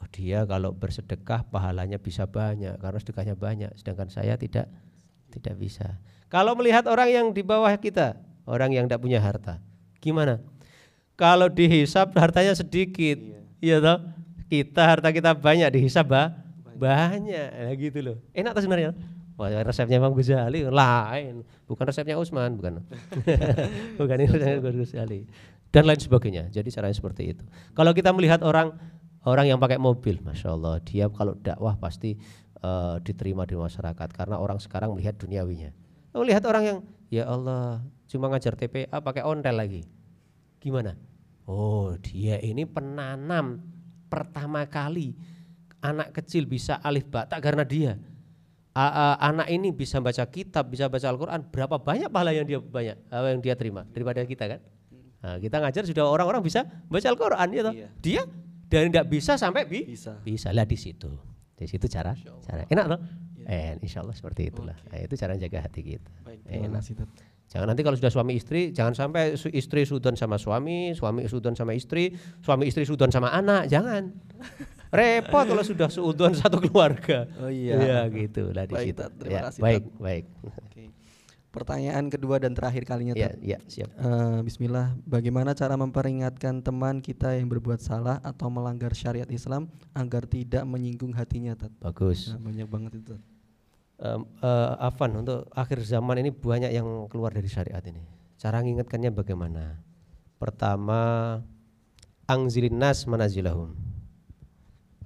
Oh dia kalau bersedekah pahalanya bisa banyak karena sedekahnya banyak sedangkan saya tidak tidak bisa kalau melihat orang yang di bawah kita orang yang tidak punya harta gimana kalau dihisap hartanya sedikit iya, iya toh kita harta kita banyak dihisap bah? banyak ya gitu loh enak tuh sebenarnya Wah, resepnya Imam Ghazali lain, bukan resepnya Usman, bukan. bukan ini resepnya Ghazali. Dan lain sebagainya. Jadi caranya seperti itu. Kalau kita melihat orang orang yang pakai mobil, masya Allah, dia kalau dakwah pasti uh, diterima di masyarakat karena orang sekarang melihat duniawinya. Melihat orang yang ya Allah cuma ngajar TPA pakai ontel lagi, gimana? Oh dia ini penanam pertama kali anak kecil bisa alif bata karena dia. A, a, anak ini bisa baca kitab, bisa baca Al-Quran, berapa banyak pahala yang dia banyak, uh, yang dia terima daripada kita kan? Nah, kita ngajar sudah orang-orang bisa baca Al-Quran ya Iya. Dia dan tidak bisa sampai bi bisa. Bisa lah di situ. Di situ cara cara enak loh. Ya. Eh, insya Allah seperti itulah. Okay. Nah, itu cara jaga hati kita. Baik, enak. Jangan nanti kalau sudah suami istri, jangan sampai istri sudon sama suami, suami sudon sama istri, suami istri sudon sama anak, jangan. Repot kalau sudah sudon satu keluarga. Oh iya. Iya gitu lah di baik, situ. Terima ya, kasih. Baik, baik. Pertanyaan kedua dan terakhir kalinya. Ya, ya, siap. Uh, Bismillah, bagaimana cara memperingatkan teman kita yang berbuat salah atau melanggar syariat Islam agar tidak menyinggung hatinya, Tat? Bagus. Nah, banyak banget itu. Um, uh, Afan, untuk akhir zaman ini banyak yang keluar dari syariat ini. Cara mengingatkannya bagaimana? Pertama, angzilin nas manazilahum.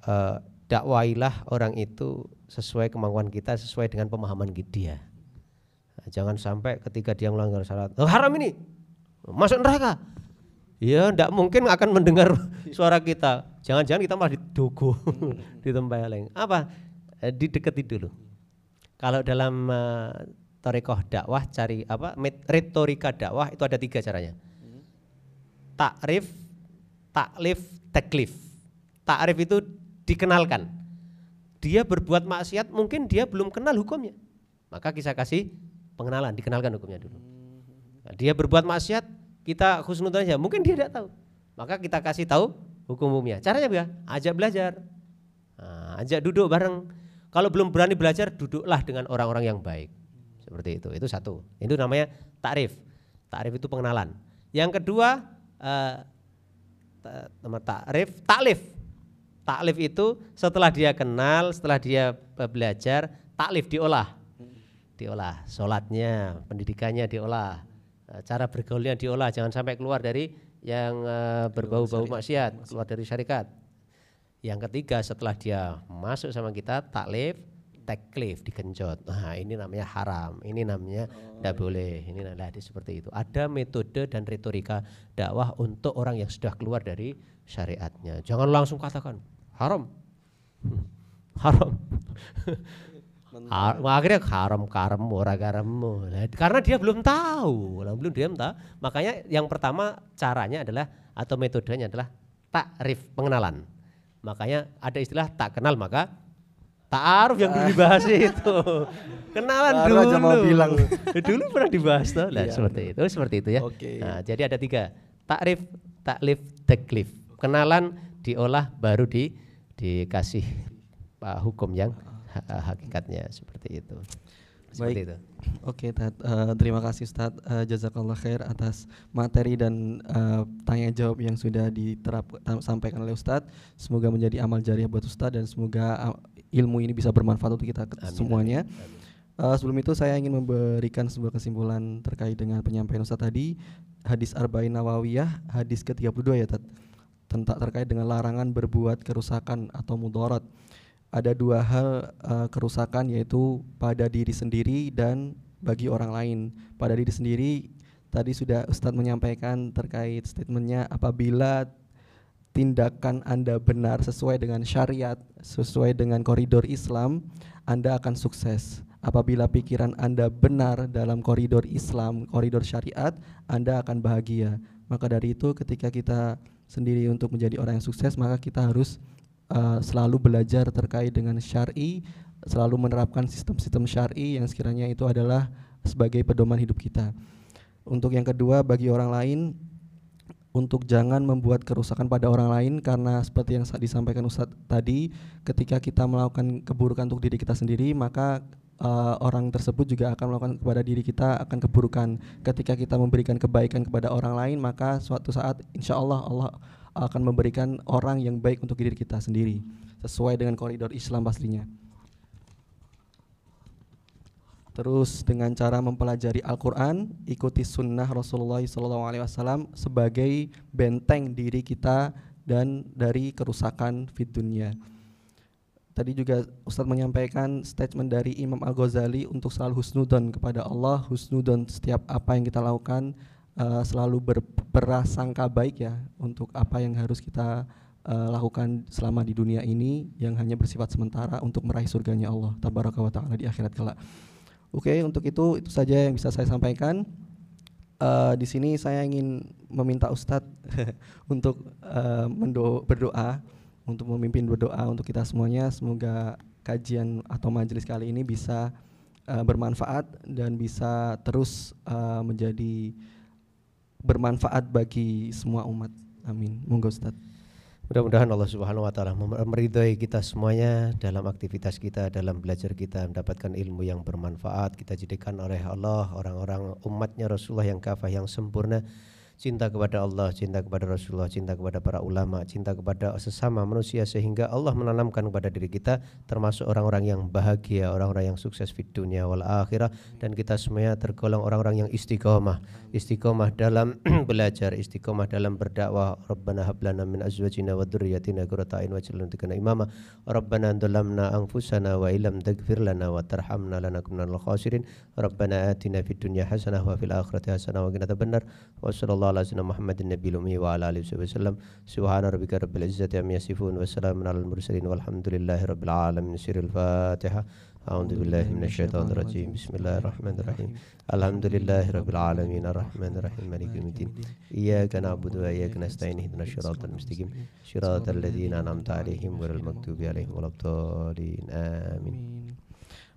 Uh, dakwailah orang itu sesuai kemampuan kita, sesuai dengan pemahaman dia jangan sampai ketika dia melanggar syarat, oh, haram ini, masuk neraka. Ya, tidak mungkin akan mendengar suara kita. Jangan-jangan kita malah didogo lain. Apa? Eh, didekati dulu. Kalau dalam uh, dakwah cari apa? Retorika dakwah itu ada tiga caranya. Takrif, taklif, teklif. Takrif itu dikenalkan. Dia berbuat maksiat mungkin dia belum kenal hukumnya. Maka kita kasih pengenalan, dikenalkan hukumnya dulu. Nah, dia berbuat maksiat, kita khusnudon aja, mungkin dia tidak tahu. Maka kita kasih tahu hukum umumnya. Caranya apa? Ajak belajar. Nah, ajak duduk bareng. Kalau belum berani belajar, duduklah dengan orang-orang yang baik. Seperti itu. Itu satu. Itu namanya takrif. Takrif itu pengenalan. Yang kedua, uh, takrif, taklif. Taklif itu setelah dia kenal, setelah dia belajar, taklif diolah diolah, sholatnya, pendidikannya diolah, eh, cara bergaulnya diolah, jangan sampai keluar dari yang uh, berbau-bau maksiat, keluar dari syarikat. Yang ketiga setelah dia masuk sama kita taklif, diteklif, digenjot. Nah, ini namanya haram, ini namanya tidak boleh. Ini adalah hadis seperti itu. Ada metode dan retorika dakwah untuk orang yang sudah keluar dari syariatnya. Jangan langsung katakan haram. Hmm, haram. Ha- akhirnya haram karam ora Nah, karena dia belum tahu. Nah, belum dia tahu makanya yang pertama caranya adalah atau metodenya adalah takrif pengenalan. Makanya ada istilah tak kenal maka ta'aruf yang dulu dibahas itu. Kenalan dulu aja mau bilang. dulu pernah dibahas tuh Nah, Iya, seperti itu seperti itu ya. Oke. Nah, jadi ada tiga. Takrif taklif teklif kenalan diolah baru di dikasih uh, hukum yang hakikatnya seperti itu seperti Baik. itu Oke, Tat. Eh, terima kasih Ustadz. Eh, jazakallah khair atas materi dan eh, tanya jawab yang sudah diterap tam- sampaikan oleh Ustadz. Semoga menjadi amal jariah buat Ustadz dan semoga ah, ilmu ini bisa bermanfaat untuk kita Amin, semuanya. amin, amin. Eh, sebelum itu saya ingin memberikan sebuah kesimpulan terkait dengan penyampaian Ustadz tadi hadis Arba'in Nawawiyah hadis ke-32 ya tentang terkait dengan larangan berbuat kerusakan atau mudarat ada dua hal eh, kerusakan yaitu pada diri sendiri dan bagi orang lain pada diri sendiri tadi sudah Ustadz menyampaikan terkait statementnya apabila tindakan Anda benar sesuai dengan syariat, sesuai dengan koridor Islam, Anda akan sukses. Apabila pikiran Anda benar dalam koridor Islam, koridor syariat, Anda akan bahagia. Maka dari itu ketika kita sendiri untuk menjadi orang yang sukses, maka kita harus uh, selalu belajar terkait dengan syar'i, selalu menerapkan sistem-sistem syar'i yang sekiranya itu adalah sebagai pedoman hidup kita. Untuk yang kedua bagi orang lain untuk jangan membuat kerusakan pada orang lain karena seperti yang sa- disampaikan Ustadz tadi ketika kita melakukan keburukan untuk diri kita sendiri maka eh, orang tersebut juga akan melakukan kepada diri kita akan keburukan ketika kita memberikan kebaikan kepada orang lain maka suatu saat insya Allah Allah akan memberikan orang yang baik untuk diri kita sendiri sesuai dengan koridor Islam pastinya Terus dengan cara mempelajari Al-Quran, ikuti sunnah Rasulullah SAW sebagai benteng diri kita dan dari kerusakan fit dunia. Tadi juga Ustadz menyampaikan statement dari Imam Al-Ghazali untuk selalu husnudon kepada Allah, husnudon setiap apa yang kita lakukan eh, selalu ber, berprasangka baik ya untuk apa yang harus kita eh, lakukan selama di dunia ini yang hanya bersifat sementara untuk meraih surganya Allah tabaraka wa taala di akhirat kelak. Oke, untuk itu itu saja yang bisa saya sampaikan. Eh, di sini saya ingin meminta Ustadz untuk mendo- berdoa, untuk memimpin berdoa untuk kita semuanya. Semoga kajian atau majelis kali ini bisa eh, bermanfaat dan bisa terus eh, menjadi bermanfaat bagi semua umat. Amin. Monggo Ustadz. Mudah-mudahan Allah Subhanahu wa taala meridhai kita semuanya dalam aktivitas kita, dalam belajar kita mendapatkan ilmu yang bermanfaat. Kita jadikan oleh Allah orang-orang umatnya Rasulullah yang kafah yang sempurna. Cinta kepada Allah, cinta kepada Rasulullah, cinta kepada para ulama, cinta kepada sesama manusia sehingga Allah menanamkan kepada diri kita termasuk orang-orang yang bahagia, orang-orang yang sukses di dunia wal akhirah dan kita semuanya tergolong orang-orang yang istiqomah, istiqomah dalam belajar, istiqomah dalam berdakwah. Rabbana hab lana min azwajina wa dzurriyyatina qurrata a'yun waj'alna lana imama. Rabbana dhalamna anfusana wa illam taghfir lana wa tarhamna lanakunanna minal khasirin. Rabbana atina fid dunya hasanah wa fil akhirati hasanah wa qina adzabannar. Wa sallallahu ala sayyidina Muhammadin nabiyil ummi wa ala alihi wasallam. Subhana rabbika rabbil izzati amma yasifun wa salamun alal mursalin walhamdulillahi rabbil alamin. Sirul Fatihah. أعوذ بالله من الشيطان الرجيم بسم الله الرحمن الرحيم الحمد لله رب العالمين الرحمن الرحيم مالك يوم الدين إياك نعبد وإياك نستعين اهدنا الصراط المستقيم صراط الذين أنعمت عليهم غير المغضوب عليهم ولا الضالين آمين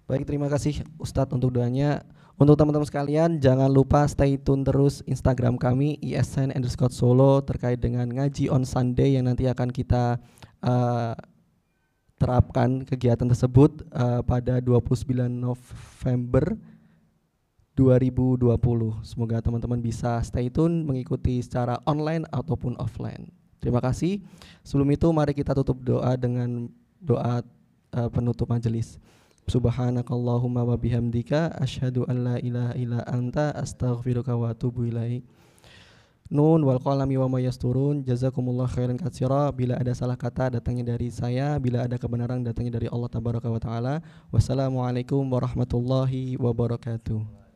Baik, terima kasih Ustadz untuk doanya. Untuk teman-teman sekalian, jangan lupa stay tune terus Instagram kami isn underscore solo terkait dengan ngaji on Sunday yang nanti akan kita eh, terapkan kegiatan tersebut eh, pada 29 November 2020. Semoga teman-teman bisa stay tune mengikuti secara online ataupun offline. Terima kasih. Sebelum itu mari kita tutup doa dengan doa eh, penutup majelis. Subhanakallahumma wa bihamdika asyhadu an la ilaha illa anta astaghfiruka wa atubu ilaik. Nun wal qalami wa ma yasturun. Jazakumullah khairan katsira. Bila ada salah kata datangnya dari saya, bila ada kebenaran datangnya dari Allah tabaraka wa taala. Wassalamualaikum warahmatullahi wabarakatuh.